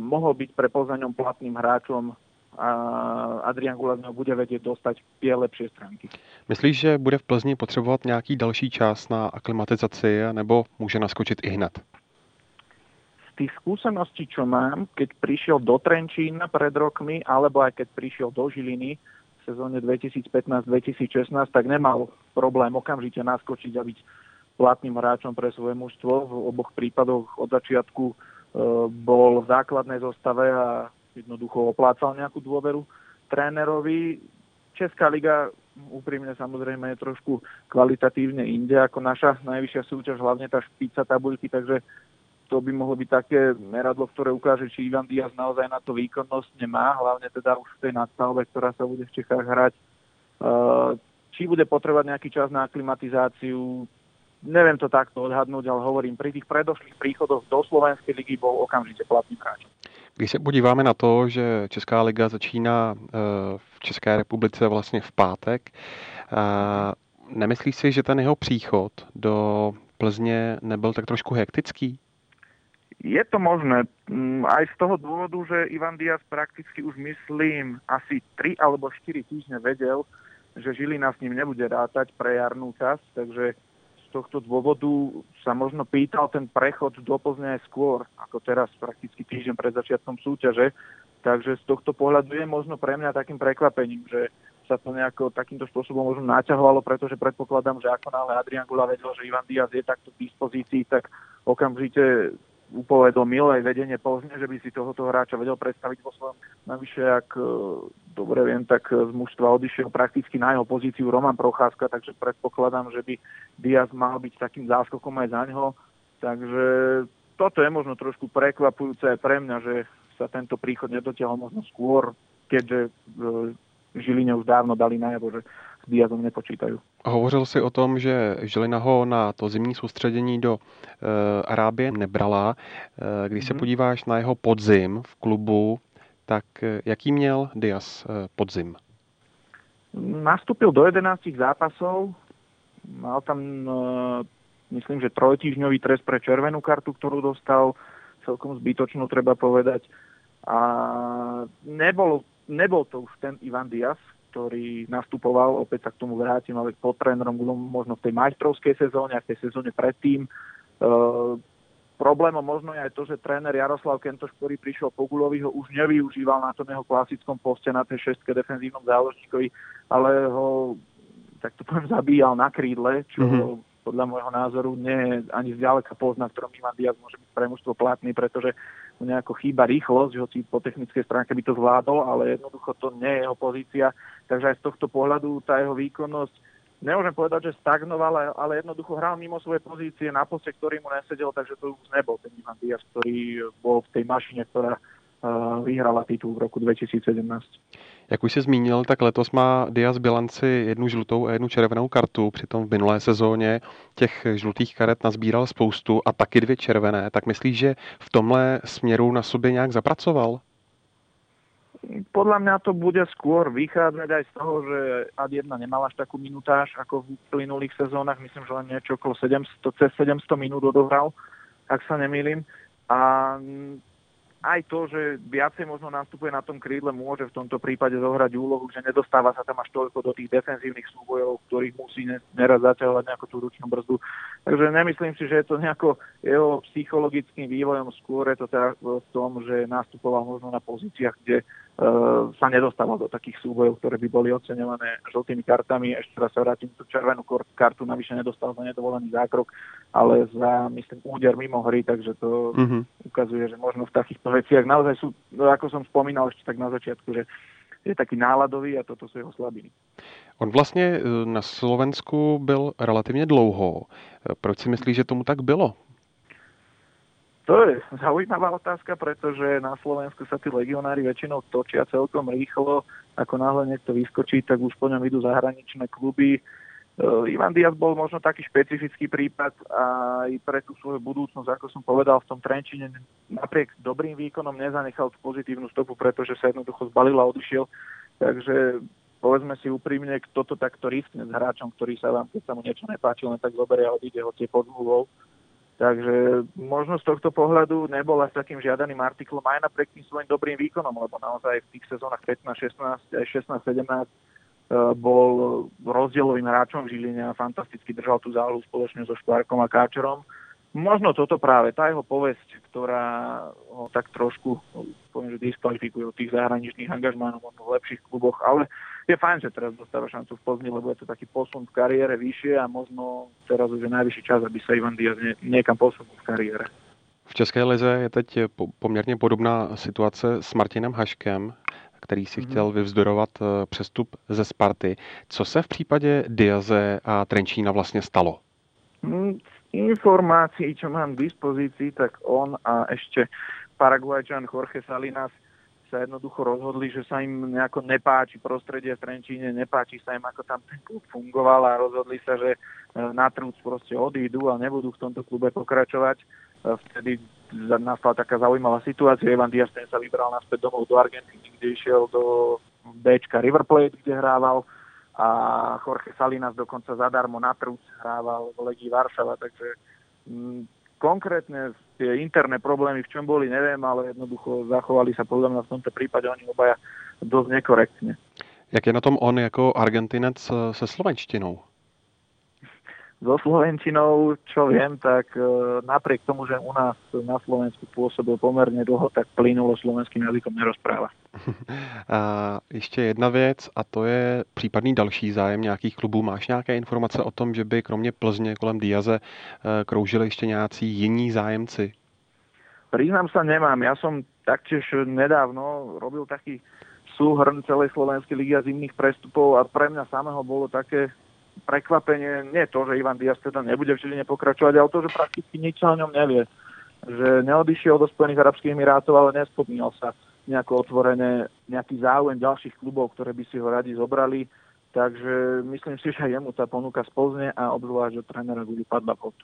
mohol byť pre platným hráčom Adrian něho bude vědět dostať tie lepšie stránky. Myslíš, že bude v Plzni potřebovat nějaký další čas na aklimatizaci, nebo může naskočit i hned? Z tých skúseností, čo mám, keď prišiel do Trenčína pred rokmi, alebo aj keď prišiel do Žiliny v sezóne 2015-2016, tak nemal problém okamžite naskočiť a byť platným hráčom pre svoje mužstvo. V oboch prípadoch od začiatku e, bol v základnej zostave a jednoducho oplácal nejakú dôveru trénerovi. Česká liga úprimne samozrejme je trošku kvalitatívne inde ako naša najvyššia súťaž, hlavne tá špica tabulky, takže to by mohlo byť také meradlo, ktoré ukáže, či Ivan Diaz naozaj na to výkonnosť nemá, hlavne teda už v tej nadstavbe, ktorá sa bude v Čechách hrať. Či bude potrebovať nejaký čas na aklimatizáciu, neviem to takto odhadnúť, ale hovorím, pri tých predošlých príchodoch do Slovenskej ligy bol okamžite platným hráčom. Když se podíváme na to, že Česká liga začíná eh, v České republice vlastně v pátek, eh, nemyslíš si, že ten jeho příchod do Plzně nebyl tak trošku hektický? Je to možné. Mm, aj z toho dôvodu, že Ivan Diaz prakticky už myslím asi 3 alebo 4 týždne vedel, že Žilina s ním nebude rátať pre jarnú časť, takže tohto dôvodu sa možno pýtal ten prechod do Plzne skôr, ako teraz prakticky týždeň pred začiatkom súťaže. Takže z tohto pohľadu je možno pre mňa takým prekvapením, že sa to nejako takýmto spôsobom možno naťahovalo, pretože predpokladám, že ako náhle Adrian Gula vedel, že Ivan Diaz je takto k dispozícii, tak okamžite upovedomil aj vedenie Plzne, že by si tohoto hráča vedel predstaviť vo svojom. Navyše, ak e, dobre viem, tak z mužstva odišiel prakticky na jeho pozíciu Roman Procházka, takže predpokladám, že by Diaz mal byť takým záskokom aj za ňo. Takže toto je možno trošku prekvapujúce aj pre mňa, že sa tento príchod nedotiahol možno skôr, keďže v Žiline už dávno dali najavo, že Diazom nepočítají. Hovořil si o tom, že Žilina ho na to zimní soustředění do e, Arábie nebrala. E, když mm-hmm. se mhm. podíváš na jeho podzim v klubu, tak e, jaký měl Diaz e, podzim? Nastúpil do 11 zápasov, mal tam, e, myslím, že trojtýždňový trest pre červenú kartu, ktorú dostal, celkom zbytočnú, treba povedať. A nebol, nebol to už ten Ivan Diaz, ktorý nastupoval, opäť sa k tomu vrátim, ale pod trénerom možno v tej majstrovskej sezóne a v tej sezóne predtým. E, problémom možno je aj to, že tréner Jaroslav Kentoš, ktorý prišiel po Gulovi, ho už nevyužíval na tom jeho klasickom poste na tej šestke defenzívnom záložníkovi, ale ho tak to poviem, zabíjal na krídle, čo mm-hmm podľa môjho názoru nie je ani zďaleka pozna, ktorom Ivan Diaz môže byť pre mužstvo platný, pretože mu nejako chýba rýchlosť, hoci po technickej stránke by to zvládol, ale jednoducho to nie je jeho pozícia. Takže aj z tohto pohľadu tá jeho výkonnosť nemôžem povedať, že stagnoval, ale jednoducho hral mimo svoje pozície na poste, ktorý mu nesedel, takže to už nebol ten Ivan Diaz, ktorý bol v tej mašine, ktorá vyhrala titul v roku 2017. Jak už se zmínil, tak letos má Diaz bilanci jednu žlutou a jednu červenou kartu, přitom v minulé sezóně těch žlutých karet nazbíral spoustu a taky dvě červené. Tak myslíš, že v tomhle směru na sobě nějak zapracoval? Podľa mňa to bude skôr vychádzať aj z toho, že Ad1 nemal až takú minutáž ako v plynulých sezónach. Myslím, že len niečo okolo 700, cez 700 minút odohral, ak sa nemýlim. A aj to, že viacej možno nastupuje na tom krídle, môže v tomto prípade zohrať úlohu, že nedostáva sa tam až toľko do tých defenzívnych súbojov, ktorých musí neraz zaťahovať nejakú tú ručnú brzdu. Takže nemyslím si, že je to nejako jeho psychologickým vývojom, skôr je to teda v tom, že nastupoval možno na pozíciách, kde sa nedostával do takých súbojov, ktoré by boli oceňované žltými kartami. Ešte raz sa vrátim tú červenú kartu, navyše nedostal za nedovolený zákrok, ale za, myslím, úder mimo hry, takže to mm-hmm. ukazuje, že možno v takýchto veciach naozaj sú, no ako som spomínal ešte tak na začiatku, že je taký náladový a toto sú jeho slabiny. On vlastně na Slovensku byl relativně dlouho. Proč si myslíš, že tomu tak bylo? To je zaujímavá otázka, pretože na Slovensku sa tí legionári väčšinou točia celkom rýchlo. Ako náhle niekto vyskočí, tak už po ňom idú zahraničné kluby. Uh, Ivan Diaz bol možno taký špecifický prípad a aj pre tú svoju budúcnosť, ako som povedal, v tom Trenčine napriek dobrým výkonom nezanechal tú pozitívnu stopu, pretože sa jednoducho zbalil a odišiel. Takže povedzme si úprimne, kto to takto riskne s hráčom, ktorý sa vám, keď sa mu niečo nepáči, len tak zoberie a odíde ho tie podmluvou. Takže možno z tohto pohľadu nebol až takým žiadaným artiklom aj napriek tým svojim dobrým výkonom, lebo naozaj v tých sezónach 15, 16, aj 16, 17 bol rozdielovým hráčom v Žiline a fantasticky držal tú zálohu spoločne so Škvárkom a Káčerom. Možno toto práve, tá jeho povesť, ktorá ho tak trošku, poviem, že diskvalifikuje od tých zahraničných angažmánov, v lepších kluboch, ale je fajn, že teraz dostáva šancu v Plzni, lebo je to taký posun v kariére vyššie a možno teraz už je najvyšší čas, aby sa Ivan Diaz nie, niekam posunul v kariére. V České lize je teď poměrně podobná situace s Martinem Haškem, který si mm-hmm. chtěl vyvzdorovat eh, přestup ze Sparty. Co se v případě Diaze a Trenčína vlastně stalo? Mm, informácií, čo mám k dispozícii, tak on a ešte Paraguajčan Jorge Salinas sa jednoducho rozhodli, že sa im nejako nepáči prostredie v Trenčíne, nepáči sa im, ako tam ten klub fungoval a rozhodli sa, že e, na trúc proste odídu a nebudú v tomto klube pokračovať. E, vtedy nastala taká zaujímavá situácia. Evan Diaz ten sa vybral naspäť domov do Argentíny, kde išiel do Bčka River Plate, kde hrával a Jorge Salinas dokonca zadarmo na trúc hrával v Legii Varšava, takže mm, konkrétne tie interné problémy, v čom boli, neviem, ale jednoducho zachovali sa podľa mňa v tomto prípade oni obaja dosť nekorektne. Jak je na tom on jako Argentinec se slovenštinou? So Slovenčinou, čo viem, tak e, napriek tomu, že u nás na Slovensku pôsobil pomerne dlho, tak plynulo slovenským jazykom nerozpráva. [LAUGHS] A ještě jedna věc, a to je případný další zájem nějakých klubů. Máš nějaké informace o tom, že by kromě Plzně kolem Diaze e, kroužili ještě nějací jiní zájemci? Priznám sa, nemám. Ja som taktiež nedávno robil taký súhrn celej Slovenskej ligy a zimných prestupov a pre mňa samého bolo také prekvapenie, nie to, že Ivan Diaz teda nebude v Žiline pokračovať, ale to, že prakticky nič o ňom nevie. Že neodišiel do Spojených Arabských Emirátov, ale nespomínal sa nejako otvorené nejaký záujem ďalších klubov, ktoré by si ho radi zobrali. Takže myslím si, že jemu ta ponuka spolzne a obzvlášť od trénera Guli padla pod.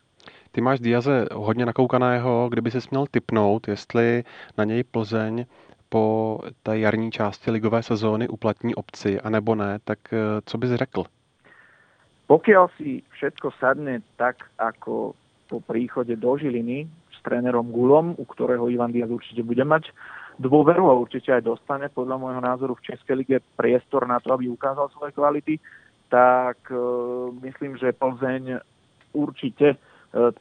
Ty máš Diaze hodně nakoukaného, kdyby se směl typnout, jestli na něj Plzeň po té jarní části ligové sezóny uplatní obci, anebo ne, tak eh, co bys řekl? Pokiaľ si všetko sadne tak, ako po príchode do Žiliny s trénerom Gulom, u ktorého Ivan Diaz určite bude mať dôveru a určite aj dostane podľa môjho názoru v Českej lige priestor na to, aby ukázal svoje kvality, tak e, myslím, že Plzeň určite e,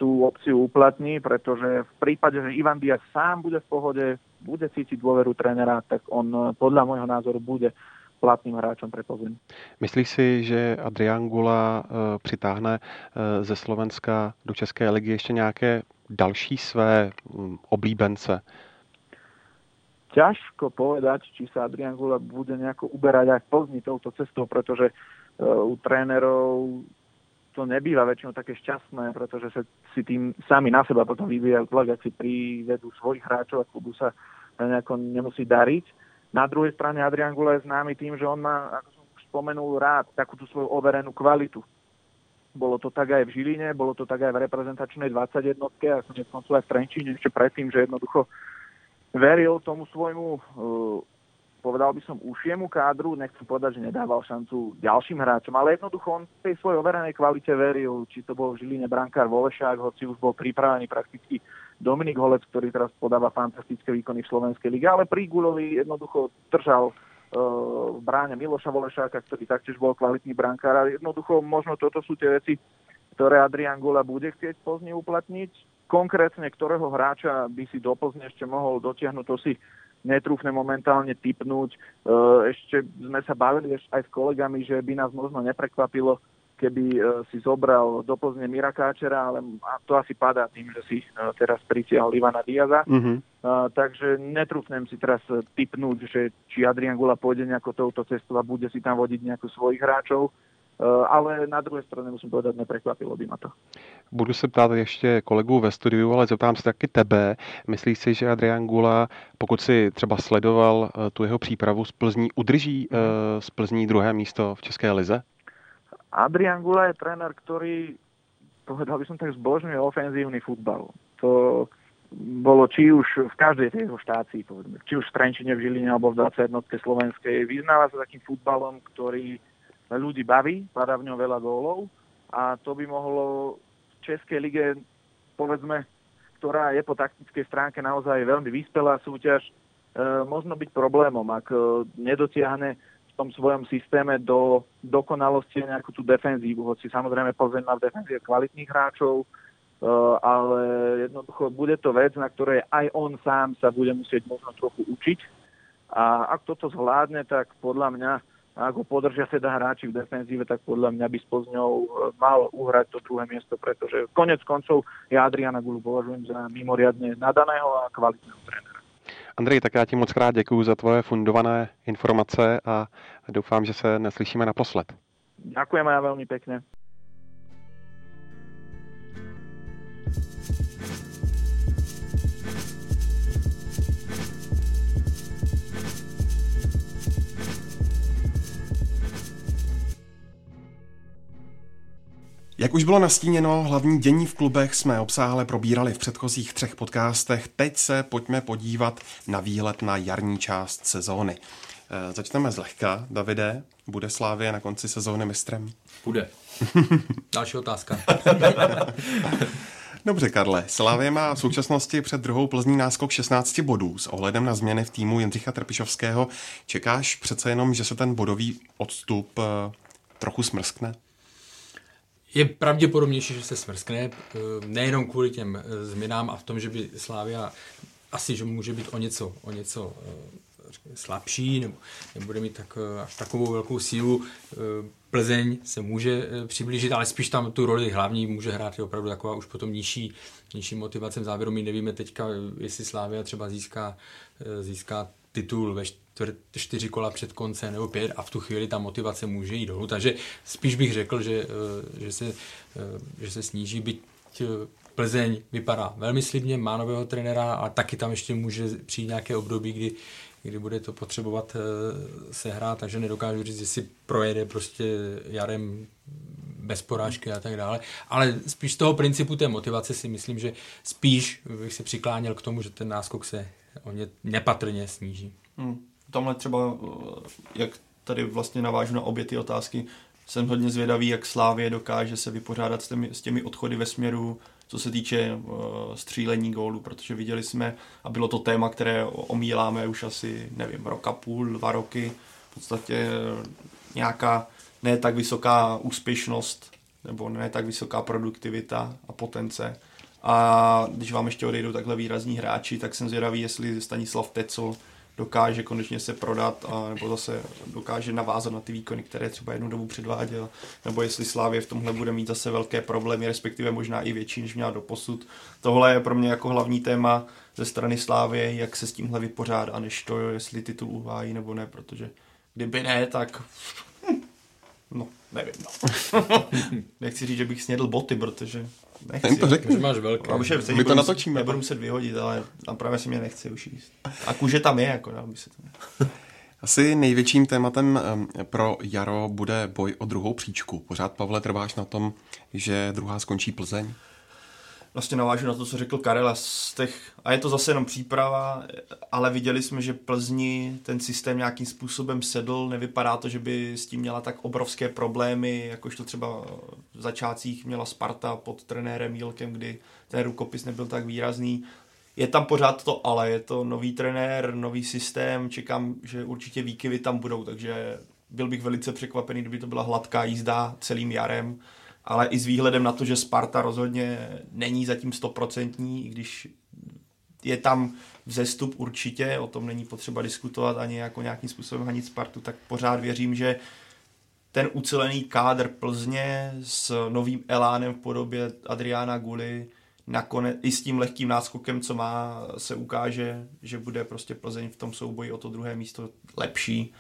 tú opciu uplatní, pretože v prípade, že Ivan Diaz sám bude v pohode, bude cítiť dôveru trénera, tak on e, podľa môjho názoru bude platným hráčom pre Plzeň. Myslíš si, že Adrian Gula uh, přitáhne uh, ze Slovenska do České ligy ještě nějaké další své um, oblíbence? Ťažko povedať, či sa Adrian Gula bude nejako uberať aj v Plzni touto cestou, pretože uh, u trénerov to nebýva väčšinou také šťastné, pretože sa si tým sami na seba potom vyvíjajú tlak, ak si privedú svojich hráčov a klubu sa nejako nemusí dariť na druhej strane Adrian Gula je známy tým, že on má, ako som už spomenul, rád takú tú svoju overenú kvalitu. Bolo to tak aj v Žiline, bolo to tak aj v reprezentačnej 21 a konec koncov aj v Trenčíne ešte predtým, že jednoducho veril tomu svojmu, uh, povedal by som, ušiemu kádru, nechcem povedať, že nedával šancu ďalším hráčom, ale jednoducho on tej svojej overenej kvalite veril, či to bol v Žiline brankár Volešák, hoci už bol pripravený prakticky Dominik Holec, ktorý teraz podáva fantastické výkony v Slovenskej lige, ale pri Gulovi jednoducho držal uh, v bráne Miloša Volešáka, ktorý taktiež bol kvalitný brankár a jednoducho možno toto sú tie veci, ktoré Adrian Gula bude chcieť Plzni uplatniť. Konkrétne, ktorého hráča by si do Plzne ešte mohol dotiahnuť, to si netrúfne momentálne typnúť. Uh, ešte sme sa bavili aj s kolegami, že by nás možno neprekvapilo, keby e, si zobral do Plzne Mira Káčera, ale to asi padá tým, že si e, teraz pritiahol Ivana Diaza. Mm-hmm. Uh, takže netrúfnem si teraz typnúť, že či Adrian Gula pôjde nejako touto cestou a bude si tam vodiť nejakú svojich hráčov. Uh, ale na druhé straně musím povedat, neprekvapilo by ma to. Budu se ptát ještě kolegů ve studiu, ale zeptám se taky tebe. Myslíš si, že Adrian Gula, pokud si třeba sledoval tu jeho přípravu z Plzní, udrží uh, z Plzní druhé místo v České lize? Adrian Gula je tréner, ktorý, povedal by som tak, zbožňuje ofenzívny futbal. To bolo či už v každej tej jeho štácii, povedzme, či už v Trenčine, v Žiline alebo v 21. slovenskej. Vyznáva sa takým futbalom, ktorý ľudí baví, padá v ňom veľa gólov a to by mohlo v Českej lige, povedzme, ktorá je po taktickej stránke naozaj veľmi vyspelá súťaž, e, možno byť problémom, ak e, nedotiahne v tom svojom systéme do dokonalosti nejakú tú defenzívu, hoci samozrejme Plzeň má v defenzíve kvalitných hráčov, uh, ale jednoducho bude to vec, na ktorej aj on sám sa bude musieť možno trochu učiť. A ak toto zvládne, tak podľa mňa, ak ho podržia teda hráči v defenzíve, tak podľa mňa by s Plzňou uh, mal uhrať to druhé miesto, pretože konec koncov ja Adriana Gulu považujem za mimoriadne nadaného a kvalitného trénera. Andrej, tak já ti moc krát děkuji za tvoje fundované informace a doufám, že se neslyšíme naposled. Děkujeme já velmi Jak už bylo nastíněno, hlavní dění v klubech jsme obsáhle probírali v předchozích třech podcastech. Teď se pojďme podívat na výlet na jarní část sezóny. E, začneme zlehka. Davide, bude Slávě na konci sezóny mistrem? Bude. [LAUGHS] Další otázka. [LAUGHS] Dobře, Karle. Slávě má v současnosti před druhou Plzní náskok 16 bodů. S ohledem na změny v týmu Jindřicha Trpišovského čekáš přece jenom, že se ten bodový odstup e, trochu smrskne? Je pravděpodobnější, že se smrskne, eh, nejenom kvůli těm eh, změnám a v tom, že by Slávia asi, že může být o něco, o něco eh, slabší, nebo nebude mít tak, až takovou velkou sílu. Plzeň se může přiblížit, ale spíš tam tu roli hlavní může hrát je opravdu taková už potom nižší, nižší motivace v závěru. My nevíme teďka, jestli Slávia třeba získá, získá titul ve čtvrt, čtyři kola před koncem nebo pět a v tu chvíli ta motivace může jít dolů. Takže spíš bych řekl, že, eh, že, se, eh, že se sníží, byť eh, Plzeň vypadá velmi slibně, má nového trenéra a taky tam ještě může přijít nějaké období, kdy, kdy bude to potřebovat sehrát, takže nedokážu říct, jestli projede prostě jarem bez porážky a tak dále. Ale spíš z toho principu té motivace si myslím, že spíš bych se přikláněl k tomu, že ten náskok se o ně nepatrně sníží. Hmm. Tamhle třeba, eh, jak tady vlastně navážu na obě ty otázky, jsem hodně zvědavý, jak Slávě dokáže se vypořádat s těmi, s těmi odchody ve směru, co se týče uh, střílení gólu, protože viděli jsme, a bylo to téma, které omíláme už asi, nevím, roka půl, dva roky, v podstatě nějaká ne tak vysoká úspěšnost, nebo ne tak vysoká produktivita a potence. A když vám ještě odejdou takhle výrazní hráči, tak jsem zvědavý, jestli Stanislav Tecl dokáže konečně se prodat a nebo zase dokáže navázat na ty výkony, které třeba jednu dobu předváděl, nebo jestli Slávě v tomhle bude mít zase velké problémy, respektive možná i větší, než měla do posud. Tohle je pro mě jako hlavní téma ze strany Slávě, jak se s tímhle vypořádá, než to, jestli titul uhájí nebo ne, protože kdyby ne, tak [LAUGHS] no, nevím, no. [LAUGHS] Nechci říct, že bych snědl boty, protože Nechci. Ten to řekne. máš velké. už je, My to natočíme. Nebudu muset vyhodit, ale tam právě si mě nechci už jíst. A kůže tam je, jako by se to [LAUGHS] Asi největším tématem pro Jaro bude boj o druhou příčku. Pořád, Pavle, trváš na tom, že druhá skončí Plzeň? Vlastně navážu na to, co řekl Karel a z těch, a je to zase jenom příprava, ale viděli jsme, že Plzni ten systém nějakým způsobem sedl, nevypadá to, že by s tím měla tak obrovské problémy, jakož to třeba v začátcích měla Sparta pod trenérem Jílkem, kdy ten rukopis nebyl tak výrazný. Je tam pořád to ale, je to nový trenér, nový systém, čekám, že určitě výkyvy tam budou, takže byl bych velice překvapený, kdyby to byla hladká jízda celým jarem ale i s výhledem na to, že Sparta rozhodně není zatím stoprocentní, i když je tam vzestup určitě, o tom není potřeba diskutovat ani jako nějakým způsobem hanit Spartu, tak pořád věřím, že ten ucelený kádr Plzně s novým elánem v podobě Adriana Guly, nakonec i s tím lehkým náskokem, co má, se ukáže, že bude prostě Plzeň v tom souboji o to druhé místo lepší.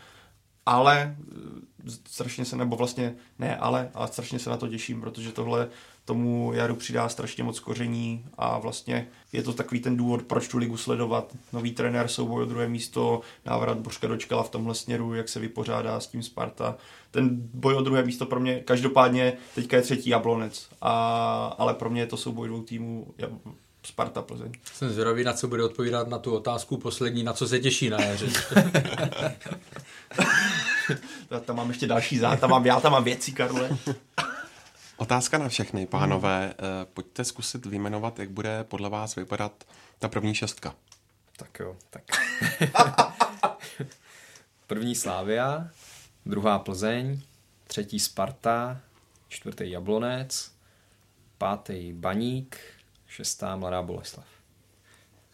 Ale eh, strašně se, nebo vlastně ne ale, ale strašně se na to těším, protože tohle tomu jaru přidá strašně moc koření a vlastně je to takový ten důvod, proč tu ligu sledovat. Nový trenér, souboj o druhé místo, návrat Božka dočkala v tomhle směru, jak se vypořádá s tím Sparta. Ten boj o druhé místo pro mě, každopádně teďka je třetí Jablonec, a, ale pro mě je to souboj dvou týmů Sparta Plzeň. Jsem zvědavý, na co bude odpovídat na tu otázku poslední, na co se těší na jaře. [LAUGHS] [LAUGHS] tam mám ještě další zá, tam mám, já tam mám věci, Karle. [LAUGHS] Otázka na všechny, pánové. Hmm. Pojďte zkusit vyjmenovat, jak bude podle vás vypadat ta první šestka. Tak jo, tak. [LAUGHS] první Slávia, druhá Plzeň, třetí Sparta, čtvrtý Jablonec, pátý Baník, šestá Mladá Boleslav.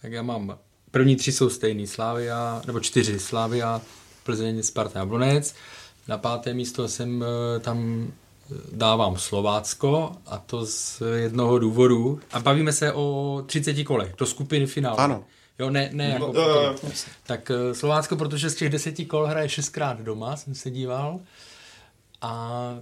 Tak já mám, první tři jsou stejný, Slávia, nebo čtyři, Slávia, Plzeň, Sparta, Jablonec. Na páté místo jsem eh, tam dávám Slovácko a to z jednoho důvodu. A bavíme se o 30 kolech do skupiny finále. Ano. Jo, ne, ne jako no, uh, Tak eh, Slovácko, protože z těch deseti kol hraje šestkrát doma, jsem se díval. A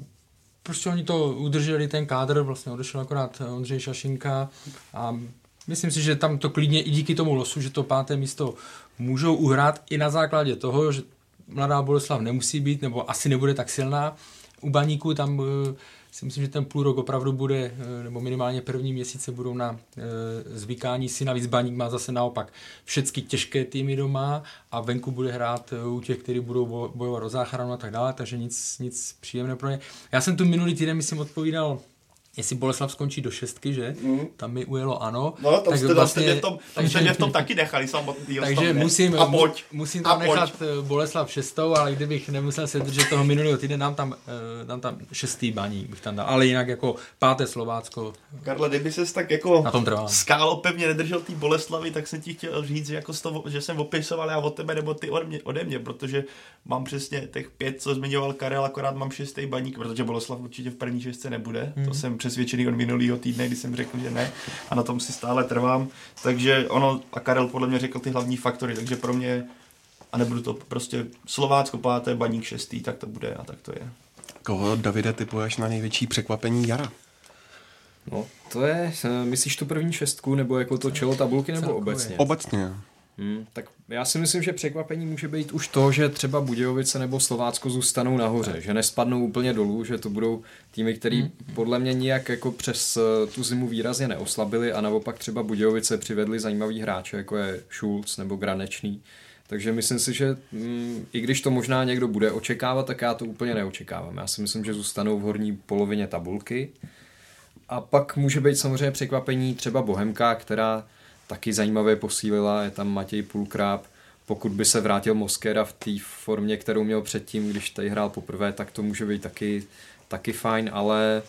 prostě oni to udrželi, ten kádr, vlastně odešel akorát Ondřej Šašinka a myslím si, že tam to klidně i díky tomu losu, že to páté místo můžou uhrát i na základě toho, že mladá Boleslav nemusí být, nebo asi nebude tak silná, u baníku tam eh, si myslím, že ten půl rok opravdu bude, eh, nebo minimálně první měsíce budou na eh, zvykání si. Navíc baník má zase naopak všechny těžké týmy doma a venku bude hrát u těch, kteří budou bojovat o záchranu a tak dále, takže nic, nic příjemného pro ně. Já jsem tu minulý týden, myslím, odpovídal jestli Boleslav skončí do šestky, že? Mm. Tam mi ujelo ano. No, tam tak jste, vlastně, tam jste, v tom, tam takže, mě v tom taky nechali samotný. Takže musím, a pojď, musím tam a nechat pojď. Eh, Boleslav šestou, ale kdybych nemusel se držet toho minulého týdne, dám tam, uh, dám tam šestý baní, bych tam dal. Ale jinak jako páté Slovácko. Karle, kdyby ses tak jako na tom skálo pevně nedržel té Boleslavy, tak jsem ti chtěl říct, že, jako toho, že jsem opisoval já od tebe nebo ty ode mě, ode mě, protože mám přesně těch pět, co zmiňoval Karel, akorát mám šestý baník, protože Boleslav určitě v první šestce nebude. Mm. To mhm. jsem přesvědčený od minulého týdne, kdy jsem řekl, že ne a na tom si stále trvám. Takže ono, a Karel podle mě řekl ty hlavní faktory, takže pro mě, a nebudu to prostě Slovácko páté, Baník šestý, tak to bude a tak to je. Koho, Davide, typuješ na největší překvapení jara? No, to je, myslíš tu první šestku, nebo jako to čelo tabulky, nebo obecně? Obecně. Hmm, tak já si myslím, že překvapení může být už to, že třeba Budějovice nebo Slovácko zůstanou nahoře, že nespadnou úplně dolů, že to budou týmy, které hmm. podle mě nijak jako přes eh, tu zimu výrazně neoslabili a naopak třeba Budějovice přivedli zajímavý hráče, jako je Schulz nebo Granečný. Takže myslím si, že mm, i když to možná někdo bude očekávat, tak já to úplně neočekávám. Já si myslím, že zůstanou v horní polovině tabulky. A pak může být samozřejmě překvapení třeba Bohemka, která taky zajímavě posílila, je tam Matěj Pulkráb, pokud by se vrátil Moskera v té formě, kterou měl předtím, když tady hrál poprvé, tak to může být taky, taky fajn, ale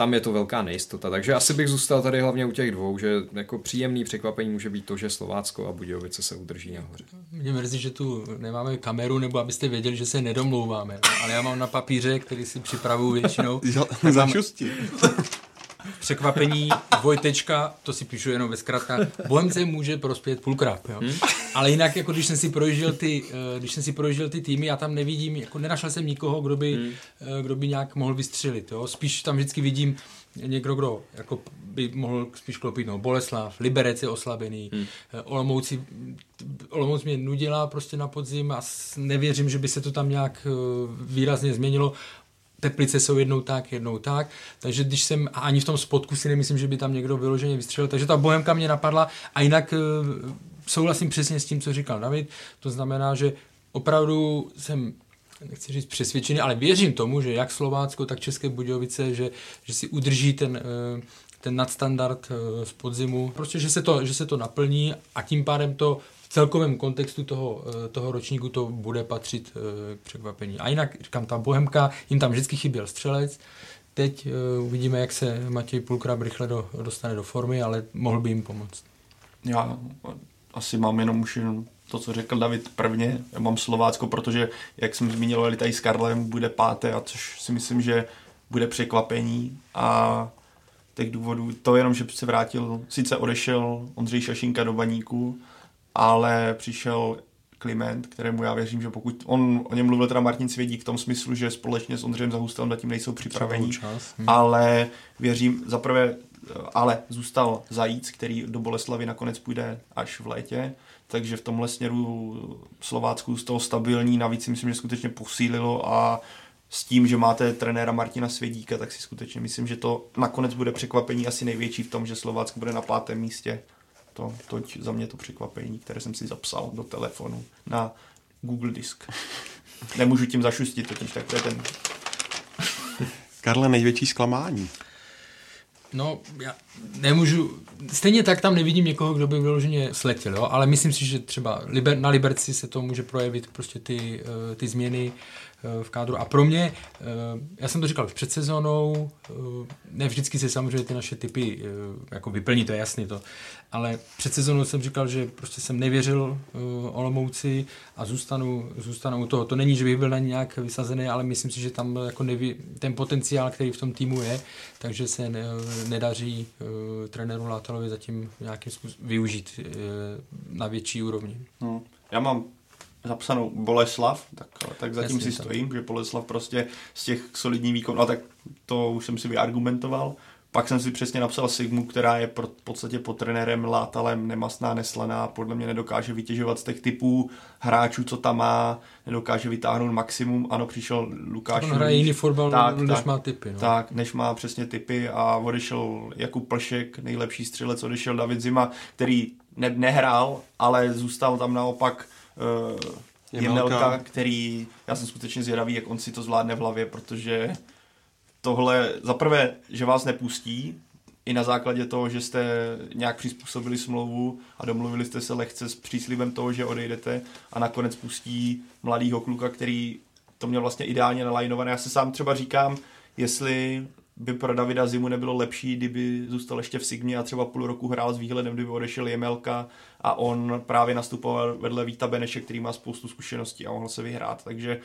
tam je to velká nejistota. Takže asi bych zůstal tady hlavně u těch dvou, že jako příjemný překvapení může být to, že Slovácko a Budějovice se udrží nahoře. Mě mrzí, že tu nemáme kameru, nebo abyste věděli, že se nedomlouváme. Ale já mám na papíře, který si připravuju většinou. [LAUGHS] Za šusti [LAUGHS] překvapení dvojtečka, to si píšu jenom ve zkratkách, Bohemce může prospět půlkrát, jo. Hmm? Ale jinak, jako když jsem si prožil ty, eh, když jsem si prožil ty týmy, já tam nevidím, jako nenašel jsem nikoho, kdo by, hmm. Kdo by nějak mohl vystřelit, jo. Spíš tam vždycky vidím někdo, kdo jako by mohl spíš klopit, no, Boleslav, Liberec je oslabený, hmm. Olomouci, Olomouc mě nudila prostě na podzim a nevěřím, že by se to tam nějak výrazně změnilo. Teplice jsou jednou tak, jednou tak, takže když jsem, a ani v tom spotku si nemyslím, že by tam někdo vyloženě vystřelil, takže ta Bohemka mě napadla a jinak uh, souhlasím přesně s tím, co říkal David, to znamená, že opravdu jsem nechci říct přesvědčený, ale věřím tomu, že jak Slovácko, tak České Budějovice, že, že si udrží ten, eh, ten nadstandard eh, z podzimu, prostě, že se, to, že se to naplní a tím pádem to celkovém kontextu toho, eh, toho ročníku to bude patřit eh, k překvapení. A jinak, říkám, ta Bohemka, jim tam vždycky chyběl střelec, teď uh, uvidíme, jak se Matěj Pulkrab rychle dostane do formy, ale mohl by jim pomoct. Já asi mám jenom už jenom to, co řekl David prvně. Já mám Slovácko, protože, jak jsem zmínil, tady s Karlem bude páté, a což si myslím, že bude překvapení. A těch důvodů, to jenom, že se vrátil, sice odešel Ondřej Šašinka do baníku, ale přišel Kliment, kterému já věřím, že pokud on o něm mluvil teda Martin Svědík v tom smyslu, že společně s Ondřejem Zahustelem zatím nejsou připraveni, hmm. ale věřím, zaprvé, ale zůstal Zajíc, který do Boleslavy nakonec půjde až v létě, takže v tomhle směru Slovácku z toho stabilní, navíc si myslím, že skutečně posílilo a s tím, že máte trenéra Martina Svědíka, tak si skutečně myslím, že to nakonec bude překvapení asi největší v tom, že Slovácko bude na pátém místě to, toť za mě to překvapení, které jsem si zapsal do telefonu na Google Disk. Nemůžu tím zašustit, totiž tak to je ten... Karle, největší zklamání. No, já nemůžu, stejně tak tam nevidím někoho, kdo by vyloženě sletěl, jo? ale myslím si, že třeba Liber, na Liberci se to může projevit prostě ty, eh, ty změny, v kádru. A pro mě, eh, já jsem to říkal už před sezónou, eh, ne vždycky se samozřejmě ty naše typy jako vyplní, to je jasný to, ale před sezónou jsem říkal, že prostě jsem nevěřil Olomouci a zůstanu, zůstanu u toho. To není, že bych byl na nějak vysazený, ale myslím si, že tam jako neví, ten potenciál, který v tom týmu je, takže se ne, nedaří trenéru Látalovi zatím nějakým způsobem využít na větší úrovni. Hmm. Já mám zapsanou Boleslav, tak, tak zatím Jasně, si stojím, tak. že Boleslav prostě z těch solidních výkonů, a tak to už jsem si vyargumentoval. Pak jsem si přesně napsal Sigmu, která je pro, v podstatě pod trenérem Látalem nemastná, neslaná, podle mě nedokáže vytěžovat z těch typů hráčů, co tam má, nedokáže vytáhnout maximum. Ano, přišel Lukáš. On hraje jiný fotbal, tak, než tak, má typy. No. Tak, než má přesně typy a odešel Jakub Plšek, nejlepší střelec, odešel David Zima, který ne, nehrál, ale zůstal tam naopak uh, Jemelka, který, já jsem skutečně zvědavý, jak on si to zvládne v hlavě, protože tohle, za prvé, že vás nepustí, i na základě toho, že jste nějak přizpůsobili smlouvu a domluvili jste se lehce s příslibem toho, že odejdete a nakonec pustí mladýho kluka, který to měl vlastně ideálně nalajnované. Já se sám třeba říkám, jestli by pro Davida Zimu nebylo lepší, kdyby zůstal ještě v Sigmě a třeba půl roku hrál s výhledem, kdyby odešel Jemelka a on právě nastupoval vedle Víta Beneše, který má spoustu zkušeností a mohl se vyhrát. Takže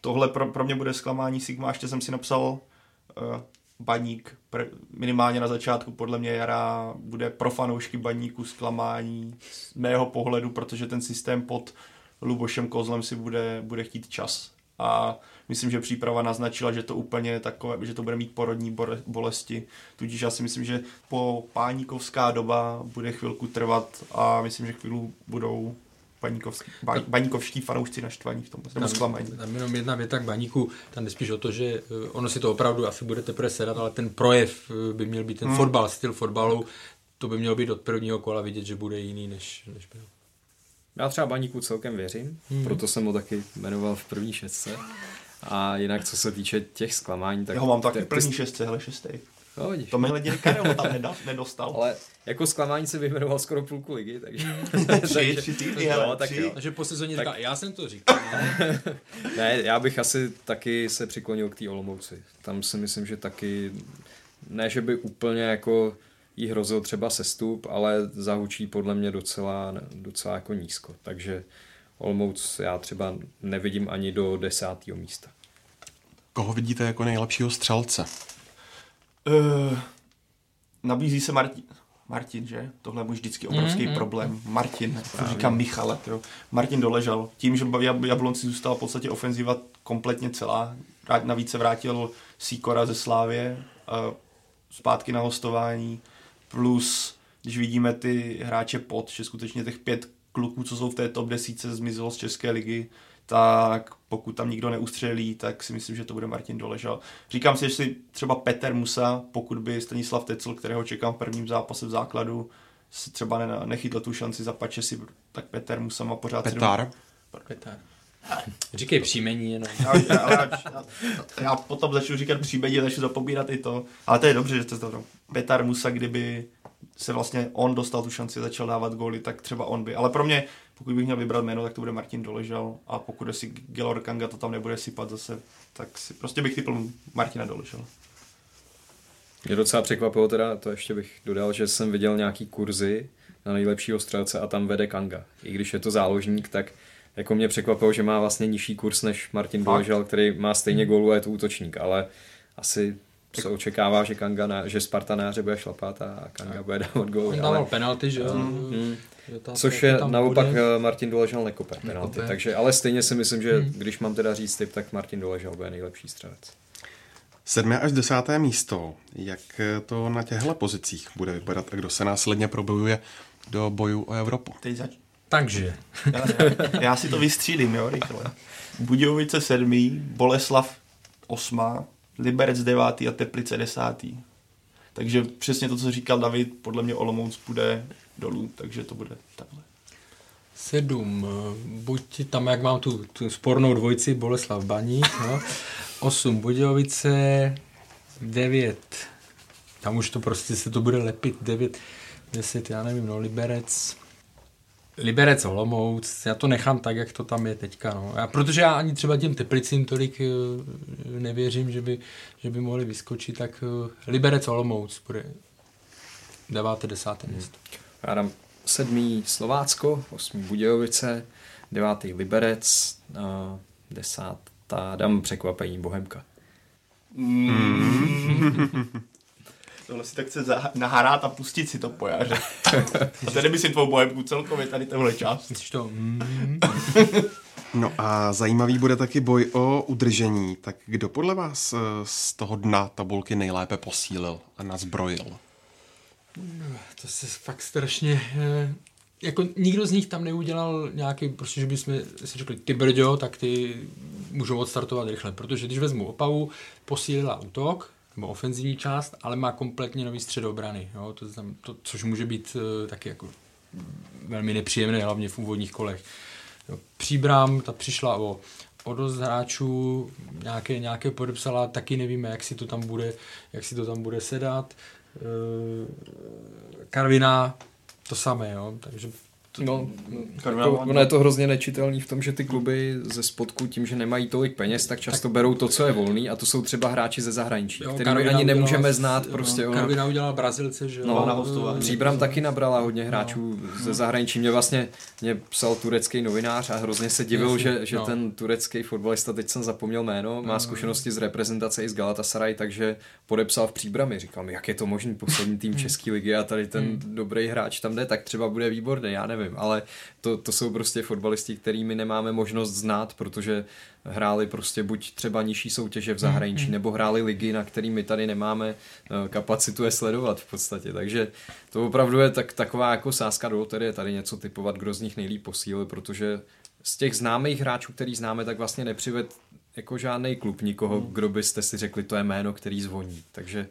tohle pro, pro mě bude zklamání Sigma. Ještě jsem si napsal uh, baník, pr- minimálně na začátku podle mě jara bude pro fanoušky baníku zklamání z mého pohledu, protože ten systém pod Lubošem Kozlem si bude, bude chtít čas. A myslím, že příprava naznačila, že to úplně takové, že to bude mít porodní bolesti. Tudíž já si myslím, že po páníkovská doba bude chvilku trvat a myslím, že chvíli budou baníkovský, ba, baníkovští fanoušci naštvaní v tom, nebo zklamaní. Tam jenom jedna věta k baníku, tam nespíš o to, že eh, ono si to opravdu asi bude teprve sedat, ale ten projev eh, by měl být ten hmm. fotbal, styl fotbalu, to by mělo být od prvního kola vidět, že bude jiný, než, než byl. Já třeba baníku celkem věřím, hmm. proto jsem ho taky jmenoval v první šestce. A jinak, co se týče těch zklamání, tak... Já ho mám taky plný šestce, hele šestý. No, vidíš. To mi hledě Karel tam nedostal. Ale jako zklamání se vyjmenoval skoro půlku ligy, takže... [LAUGHS] tři, tři týdny, hele, no, tak tři. Takže po sezóně tak... říká, já jsem to říkal. [LAUGHS] ne, já bych asi taky se přiklonil k té Olomouci. Tam si myslím, že taky... Ne, že by úplně jako jí hrozil třeba sestup, ale zahučí podle mě docela, docela jako nízko. Takže Olomouc já třeba nevidím ani do desátého místa. Koho vidíte jako nejlepšího střelce? Uh, nabízí se Martin. Martin, že? Tohle je můj vždycky obrovský mm-hmm. problém. Martin, to říkám Michale. Jo. Martin doležel. Tím, že Jablonci zůstala v podstatě ofenziva kompletně celá, navíc se vrátil Sikora ze Slávě, uh, zpátky na hostování, plus když vidíme ty hráče pod, že skutečně těch pět kluků, co jsou v té top desíce, zmizelo z České ligy, tak pokud tam nikdo neustřelí, tak si myslím, že to bude Martin Doležal. Říkám si, že si třeba Peter Musa, pokud by Stanislav Tecl, kterého čekám v prvním zápase v základu, si třeba nechytl tu šanci za si, tak Peter Musa má pořád... Petar. Petar. Říkej příjmení jenom. Já, já, já, já, potom začnu říkat příjmení, začnu zapomínat i to. Ale to je dobře, že to to. Petar Musa, kdyby se vlastně on dostal tu šanci, začal dávat góly, tak třeba on by. Ale pro mě, pokud bych měl vybrat jméno, tak to bude Martin Doležal a pokud si Gelor Kanga to tam nebude sypat zase, tak si prostě bych typl Martina Doležal. Mě docela překvapilo teda, to ještě bych dodal, že jsem viděl nějaký kurzy na nejlepšího střelce a tam vede Kanga. I když je to záložník, tak jako mě překvapilo, že má vlastně nižší kurz než Martin Doležal, který má stejně gólů a je to útočník, ale asi se očekává, že, Kanga na, že Sparta na bude šlapat a Kanga bude dávat góly. On dával ale... penalty, že jo? Mm, Což je naopak bude. Eh, Martin Doležal nekope penalty, takže, ale stejně si myslím, že hmm. když mám teda říct typ, tak Martin Doležal bude nejlepší střelec. Sedmé až desáté místo. Jak to na těchto pozicích bude vypadat a kdo se následně probojuje do bojů o Evropu? Teď zač- Takže. Já, já si to vystřídím, jo, rychle. Budějovice sedmý, Boleslav osmá, Liberec devátý a Teplice desátý. Takže přesně to, co říkal David, podle mě Olomouc bude dolů, takže to bude takhle. Sedm, buď tam, jak mám tu, tu spornou dvojici, Boleslav Baník, no. osm Budějovice, devět, tam už to prostě se to bude lepit, devět, deset, já nevím, no, Liberec, Liberec Olomouc, já to nechám tak, jak to tam je teďka. No. Já, protože já ani třeba těm Teplicím tolik uh, nevěřím, že by, že by mohli vyskočit, tak uh, Liberec Olomouc bude deváté, desáté hmm. místo. Já dám sedmý Slovácko, osmý Budějovice, devátý Liberec, desátá dám překvapení Bohemka. Mm. [LAUGHS] [LAUGHS] Tohle si tak chce nahrát a pustit si to pojaře. a tady by si tvou bohemku celkově tady tohle část. to? Mm. No a zajímavý bude taky boj o udržení. Tak kdo podle vás eh, z toho dna tabulky nejlépe posílil a nazbrojil? To se fakt strašně... Eh, jako nikdo z nich tam neudělal nějaký, prostě, že bychom si řekli, ty brďo, tak ty můžou odstartovat rychle, protože když vezmu Opavu, posílila útok, nebo ofenzivní část, ale má kompletně nový středobrany, jo, to, tam, to, což může být uh, taky jako velmi nepříjemné, hlavně v úvodních kolech. Jo, příbrám, ta přišla o, o dost hráčů, nějaké, nějaké podepsala, taky nevíme, jak si to tam bude, jak si to tam bude sedat. Uh, Karvina, to samé, jo, takže No, jako, ono je to hrozně nečitelný v tom, že ty kluby ze spodku tím, že nemají tolik peněz, tak často tak, berou to, co je volný a to jsou třeba hráči ze zahraničí, jo, který ani nemůžeme udělala, znát. Prostě, no, Karvina udělala Brazilce, že no, na hostování. Příbram taky nabrala hodně hráčů no, ze zahraničí. Mě vlastně mě psal turecký novinář a hrozně se divil, Jasně, že, že no. ten turecký fotbalista, teď jsem zapomněl jméno, má no, zkušenosti z reprezentace i z Galatasaray, takže podepsal v Příbrami. Říkal mi, jak je to možný, poslední tým hmm. České ligy a tady ten hmm. dobrý hráč tam jde, tak třeba bude výborný, já nevím nevím, ale to, to jsou prostě fotbalisti, kterými nemáme možnost znát, protože hráli prostě buď třeba nižší soutěže v zahraničí, mm, nebo hráli ligy, na kterými tady nemáme eh, kapacitu je sledovat v podstatě. Takže to opravdu je tak, taková jako sázka do loterie, tady něco typovat, kdo z nich nejlíp posílil, protože z těch známých hráčů, který známe, tak vlastně nepřived jako žádný klub nikoho, mm. kdo byste si řekli, to je jméno, který zvoní. Takže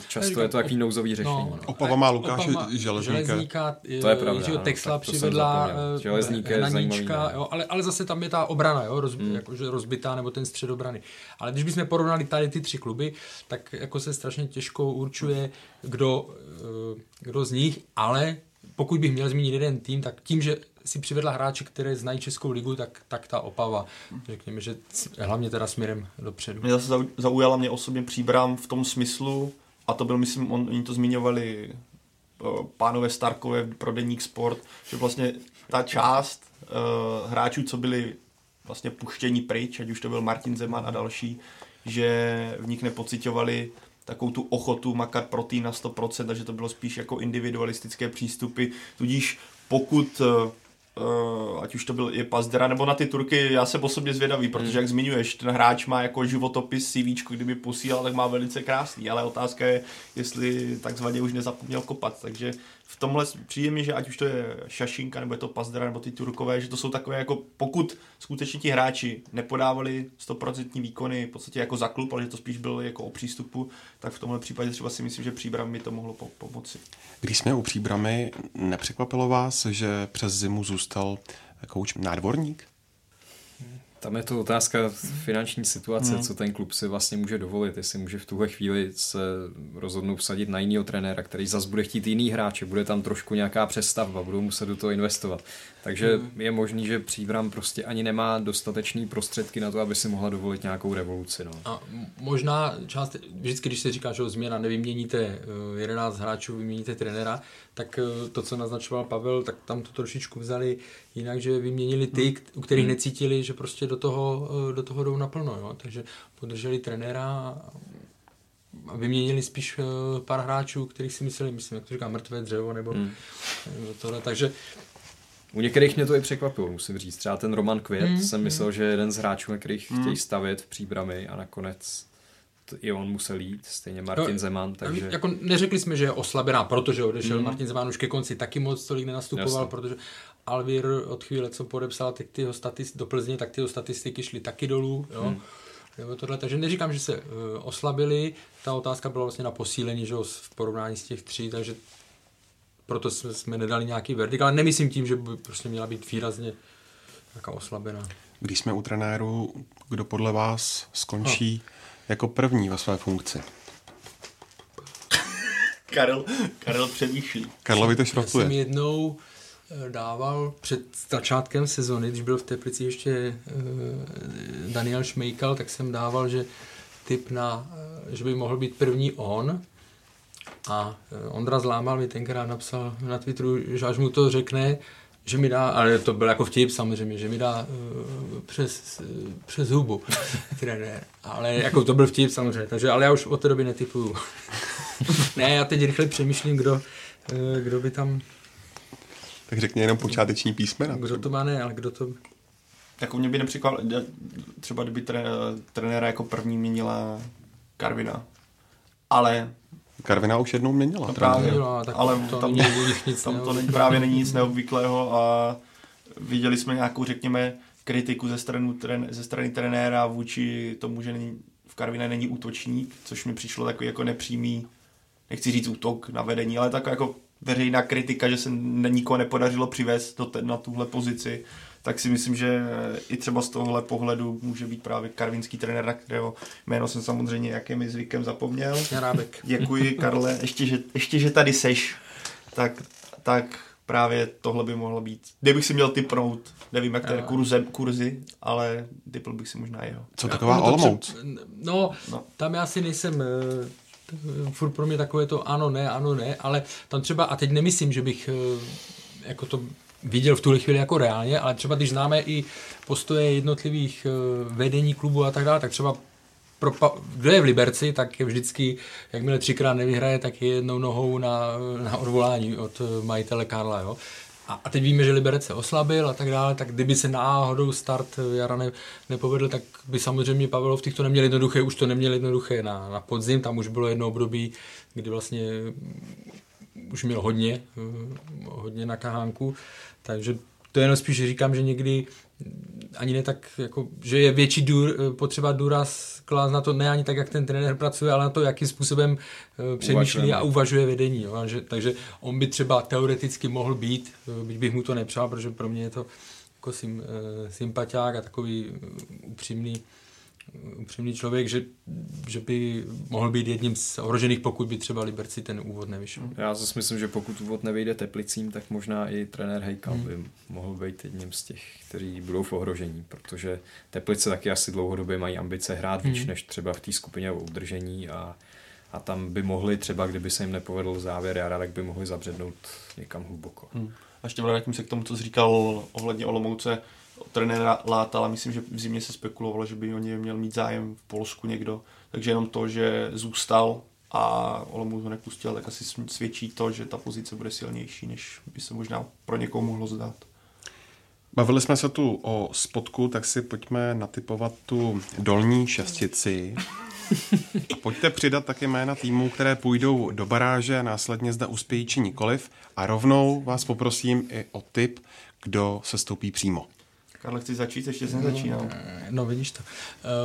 to často říkám, je to takový nouzový řešení. No, no. Opava má Lukáše Železníka. Železníka. To je pravda. Jiřího Texla přivedla eh, Železník je Hnaníčka, jo, ale, ale zase tam je ta obrana, jo, roz, hmm. jakože rozbitá, nebo ten střed obrany. Ale když bychom porovnali tady ty tři kluby, tak jako se strašně těžko určuje, kdo, eh, kdo z nich, ale pokud bych měl zmínit jeden tým, tak tím, že si přivedla hráče, které znají Českou ligu, tak, tak ta Opava, řekněme, že hlavně teda směrem dopředu. Mě zase zaujala mě osobně příbram v tom smyslu, a to byl, myslím, on, oni to zmiňovali pánové Starkové pro Deník Sport, že vlastně ta část uh, hráčů, co byli vlastně puštění pryč, ať už to byl Martin Zeman a další, že v nich nepocitovali takovou tu ochotu makat pro tým na 100%, takže to bylo spíš jako individualistické přístupy, tudíž pokud uh, uh, ať už to byl i Pazdera, nebo na ty Turky, já jsem osobně zvědavý, protože hmm. jak zmiňuješ, ten hráč má jako životopis CV, kdyby posílal, tak má velice krásný, ale otázka je, jestli takzvaně už nezapomněl kopat, takže v tomhle mi, že ať už to je Šašinka, nebo je to Pazdera, nebo ty Turkové, že to jsou takové jako, pokud skutečně ti hráči nepodávali 100% výkony v podstatě jako za klub, ale že to spíš bylo jako o přístupu, tak v tomhle případě třeba si myslím, že příbram mi to mohlo po- pomoci. Když jsme u příbramy, nepřekvapilo vás, že přes zimu zůstal kouč nádvorník? Tam je to otázka finanční situace, hmm. co ten klub si vlastně může dovolit, jestli může v tuhle chvíli se rozhodnout vsadit na jiného trenéra, který zase bude chtít jiný hráče, bude tam trošku nějaká přestavba, budou muset do toho investovat. Takže hmm. je možný, že Příbram prostě ani nemá dostatečný prostředky na to, aby si mohla dovolit nějakou revoluci. No. A možná část, vždycky, když se říká, že změna nevyměníte 11 hráčů, vyměníte trenéra, tak eh, to, co naznačoval Pavel, tak tam to trošičku vzali jinak, že vyměnili ty, hmm. u kterých hmm. necítili, že prostě do toho, eh, do toho jdou naplno. Jo? Takže podrželi trenéra a vyměnili spíš eh, pár hráčů, kterých si mysleli, myslím, jak to říká, mrtvé dřevo nebo hmm. tohle. Takže u některých mě to i překvapilo, musím říct. Třeba ten Roman Květ hmm. jsem myslel, že je jeden z hráčů, na kterých hmm. chtějí stavět v příbrami a nakonec i on musel jít, stejně Martin no, Zeman, takže... Jako neřekli jsme, že je oslabená, protože odešel mm. Martin Zeman už ke konci taky moc tolik nenastupoval, Jasne. protože Alvír od chvíle, co podepsal ty, ty statist, do Plzně, tak ty statistiky šly taky dolů, jo. Mm. Nebo tohle, takže neříkám, že se uh, oslabili, ta otázka byla vlastně na posílení, že v porovnání z těch tří, takže proto jsme, jsme nedali nějaký verdikt, ale nemyslím tím, že by prostě měla být výrazně nějaká oslabená. Když jsme u trenéru, kdo podle vás skončí no jako první ve své funkci? Karel, Karel přemýšlí. Karlovi to šrotuje. Já jsem jednou eh, dával před začátkem sezony, když byl v Teplici ještě uh, Daniel Šmejkal, tak jsem dával, že typ na, uh, že by mohl být první on. A uh, Ondra Zlámal mi tenkrát napsal na Twitteru, že až mu to řekne, že mi dá, ale to byl jako vtip samozřejmě, že mi dá uh, přes, uh, přes hubu [LAUGHS] trenér. Ale jako to byl vtip samozřejmě, takže, ale já už od té doby netypuju. [LAUGHS] ne, já teď rychle přemýšlím, kdo, uh, kdo by tam... Tak řekni jenom počáteční písmena. Kdo to má, ne, ale kdo to... Jako mě by nepřekvapilo, třeba kdyby trenéra jako první měnila Karvina. Ale Karvina už jednou měnila. No právě, jo, tak ale to tam, nic tam to není, právě není nic neobvyklého a viděli jsme nějakou, řekněme, kritiku ze strany, ze strany trenéra vůči tomu, že není, v Karviné není útočník, což mi přišlo takový jako nepřímý, nechci říct útok na vedení, ale tak jako veřejná kritika, že se nikoho nepodařilo přivést do te, na tuhle pozici tak si myslím, že i třeba z tohohle pohledu může být právě karvinský trenér, na kterého jméno jsem samozřejmě jakým zvykem zapomněl. Jarábek. [LAUGHS] Děkuji, Karle, ještě že, ještě, že tady seš, tak, tak právě tohle by mohlo být. Kdybych si měl typnout, nevím, jak to je kurze, kurzy, ale typl bych si možná jeho. Co taková Olomouc? No, no, tam já si nejsem eh, furt pro mě takové to ano, ne, ano, ne, ale tam třeba, a teď nemyslím, že bych eh, jako to viděl v tuhle chvíli jako reálně, ale třeba když známe i postoje jednotlivých eh, vedení klubu a tak dále, tak třeba pro, kdo je v Liberci, tak je vždycky, jakmile třikrát nevyhraje, tak je jednou nohou na, na odvolání od eh, majitele Karla. Jo? A, a teď víme, že Liberec se oslabil a tak dále, tak kdyby se náhodou start eh, jara ne, nepovedl, tak by samozřejmě Pavelov to neměl jednoduché, už to neměl jednoduché na, na podzim, tam už bylo jedno období, kdy vlastně už měl hodně, hodně na kahánku, takže to jenom spíš říkám, že někdy ani ne tak, jako, že je větší důr, potřeba důraz klást na to, ne ani tak, jak ten trenér pracuje, ale na to, jakým způsobem uh, přemýšlí a uvažuje vedení. Jo. že, takže on by třeba teoreticky mohl být, byť bych mu to nepřál, protože pro mě je to jako sim, uh, sympatiák a takový upřímný upřímný člověk, že, že by mohl být jedním z ohrožených, pokud by třeba Liberci ten úvod nevyšel. Já zase myslím, že pokud úvod nevyjde Teplicím, tak možná i trenér Hejkal hmm. by mohl být jedním z těch, kteří budou v ohrožení, protože Teplice taky asi dlouhodobě mají ambice hrát hmm. víc než třeba v té skupině o udržení a, a tam by mohli třeba, kdyby se jim nepovedl závěr jara, tak by mohli zabřednout někam hluboko. Hmm. A ještě vrátím se k tomu, co jsi říkal ohledně Olomouce, trenéra Láta, myslím, že v zimě se spekulovalo, že by o něj měl mít zájem v Polsku někdo, takže jenom to, že zůstal a Olomouc ho nepustil, tak asi svědčí to, že ta pozice bude silnější, než by se možná pro někoho mohlo zdát. Bavili jsme se tu o spotku, tak si pojďme natypovat tu dolní šestici. A [LAUGHS] pojďte přidat také jména týmů, které půjdou do baráže a následně zda uspějí či nikoliv. A rovnou vás poprosím i o tip, kdo se stoupí přímo. Karle, chci začít, ještě jsem začínal. No, no vidíš to.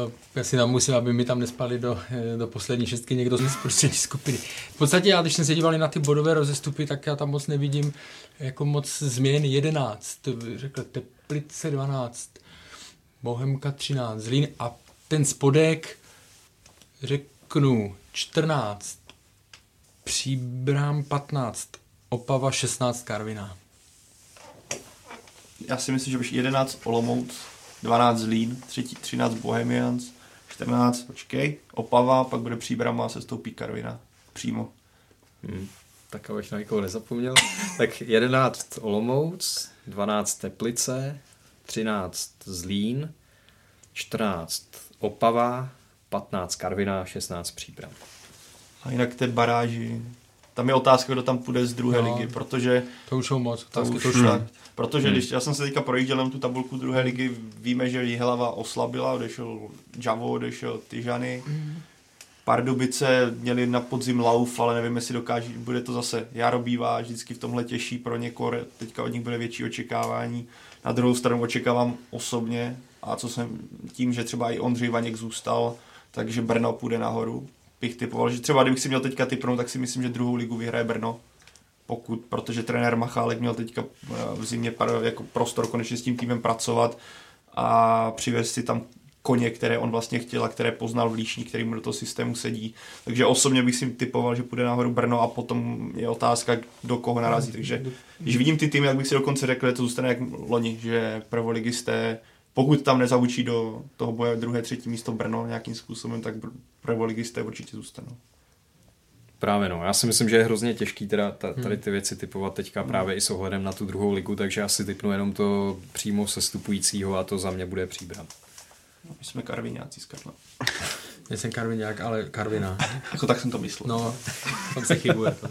Uh, já si tam musím, aby mi tam nespali do, eh, do poslední šestky někdo z prostřední skupiny. V podstatě já, když jsem se díval na ty bodové rozestupy, tak já tam moc nevidím jako moc změn 11, řekl Teplice 12, Bohemka 13, Zlín a ten spodek řeknu 14, Příbram 15, Opava 16, Karviná. Já si myslím, že bych 11 Olomouc, 12 Zlín, 13 Bohemians, 14, počkej, Opava, pak bude Příbram a se stoupí Karvina. Přímo. Hmm, tak abych na někoho nezapomněl. tak 11 Olomouc, 12 Teplice, 13 Zlín, 14 Opava, 15 Karvina, 16 Příbram. A jinak té baráži, tam je otázka, kdo tam půjde z druhé no, ligy, protože... To už jsou moc, to už, to už tak. Protože hmm. když já jsem se teďka projížděl tu tabulku druhé ligy, víme, že Jihlava oslabila, odešel Javo, odešel Tyžany. Hmm. Pardubice měli na podzim lauf, ale nevím, jestli dokáží, bude to zase jaro bývá, vždycky v tomhle těžší pro někoho, teďka od nich bude větší očekávání. Na druhou stranu očekávám osobně, a co jsem tím, že třeba i Ondřej Vaněk zůstal, takže Brno půjde nahoru. Bych typoval, že třeba kdybych si měl teďka typnout, tak si myslím, že druhou ligu vyhraje Brno. Pokud, protože trenér Machálek měl teďka eh, v zimě jako prostor konečně s tím týmem pracovat a přivést si tam koně, které on vlastně chtěl a které poznal v Líšní, který mu do toho systému sedí. Takže osobně bych si typoval, že půjde nahoru Brno a potom je otázka, do koho narazí. Takže když vidím ty týmy, jak bych si dokonce řekl, že to zůstane jak loni, že prvoligisté pokud tam nezaučí do toho boje druhé, třetí místo Brno nějakým způsobem, tak prvoligisté určitě zůstanou. Právě no, já si myslím, že je hrozně těžký teda tady hmm. ty věci typovat teďka právě i s ohledem na tu druhou ligu, takže asi typnu jenom to přímo sestupujícího a to za mě bude příbram. No, my jsme karviňáci z Karla. [LAUGHS] Nejsem karviňák, ale karvina. [LAUGHS] jako tak jsem to myslel. No, tam se chybuje. [LAUGHS]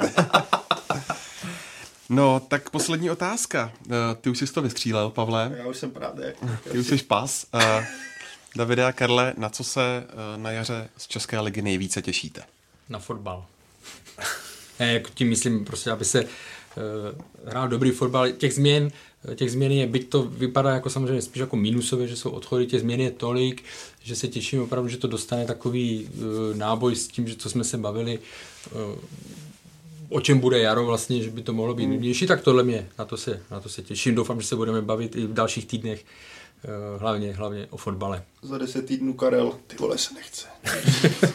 No, tak poslední otázka. Uh, ty už jsi to vystřílel, Pavle. Já už jsem právě. Ty už jsi pas. Uh, Davide a Karle, na co se uh, na jaře z České ligy nejvíce těšíte? Na fotbal. Ne, jako tím myslím prostě, aby se uh, hrál dobrý fotbal. Těch změn, těch změn je, byť to vypadá jako samozřejmě spíš jako minusové, že jsou odchody, těch změn je tolik, že se těším opravdu, že to dostane takový uh, náboj s tím, že co jsme se bavili, uh, o čem bude jaro vlastně, že by to mohlo být hmm. nudnější, tak tohle mě, na to, se, na to se těším. Doufám, že se budeme bavit i v dalších týdnech, eh, hlavně, hlavně o fotbale. Za deset týdnů Karel, ty vole se nechce. [LAUGHS]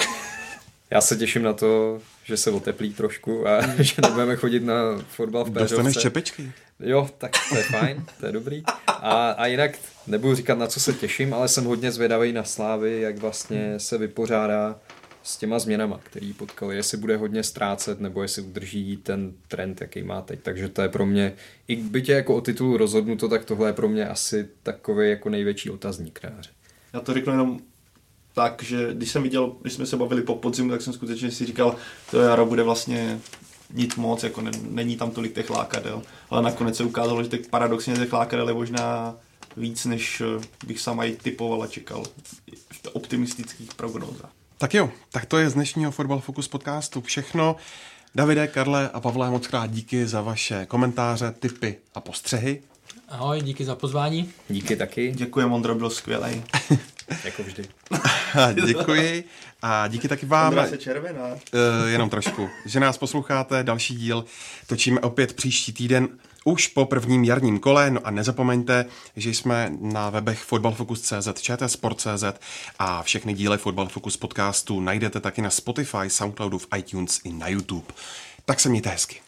[LAUGHS] Já se těším na to, že se oteplí trošku a [LAUGHS] že nebudeme chodit na fotbal v Péřovce. Dostaneš čepečky. Jo, tak to je fajn, to je dobrý. A, a jinak nebudu říkat, na co se těším, ale jsem hodně zvědavý na Slávy, jak vlastně se vypořádá s těma změnama, který potkali, jestli bude hodně ztrácet, nebo jestli udrží ten trend, jaký má teď. Takže to je pro mě, i bytě jako o titulu rozhodnuto, tak tohle je pro mě asi takový jako největší otazník. Já to řeknu jenom tak, že když jsem viděl, když jsme se bavili po podzimu, tak jsem skutečně si říkal, to jaro bude vlastně nic moc, jako ne, není tam tolik těch lákadel, ale nakonec se ukázalo, že těch paradoxně těch lákadel je možná víc, než bych sám i typoval a čekal v optimistických prognózách. Tak jo, tak to je z dnešního Football Focus podcastu všechno. Davide, Karle a Pavle, moc krát díky za vaše komentáře, tipy a postřehy. Ahoj, díky za pozvání. Díky taky. Děkuji, Mondro, byl skvělý. [LAUGHS] jako vždy. [LAUGHS] Děkuji a díky taky vám. Ondra se červená. Uh, jenom trošku. Že nás posloucháte, další díl točíme opět příští týden už po prvním jarním kole. No a nezapomeňte, že jsme na webech fotbalfocus.cz, čtsport.cz a všechny díly Fotbal Focus podcastu najdete taky na Spotify, Soundcloudu, v iTunes i na YouTube. Tak se mějte hezky.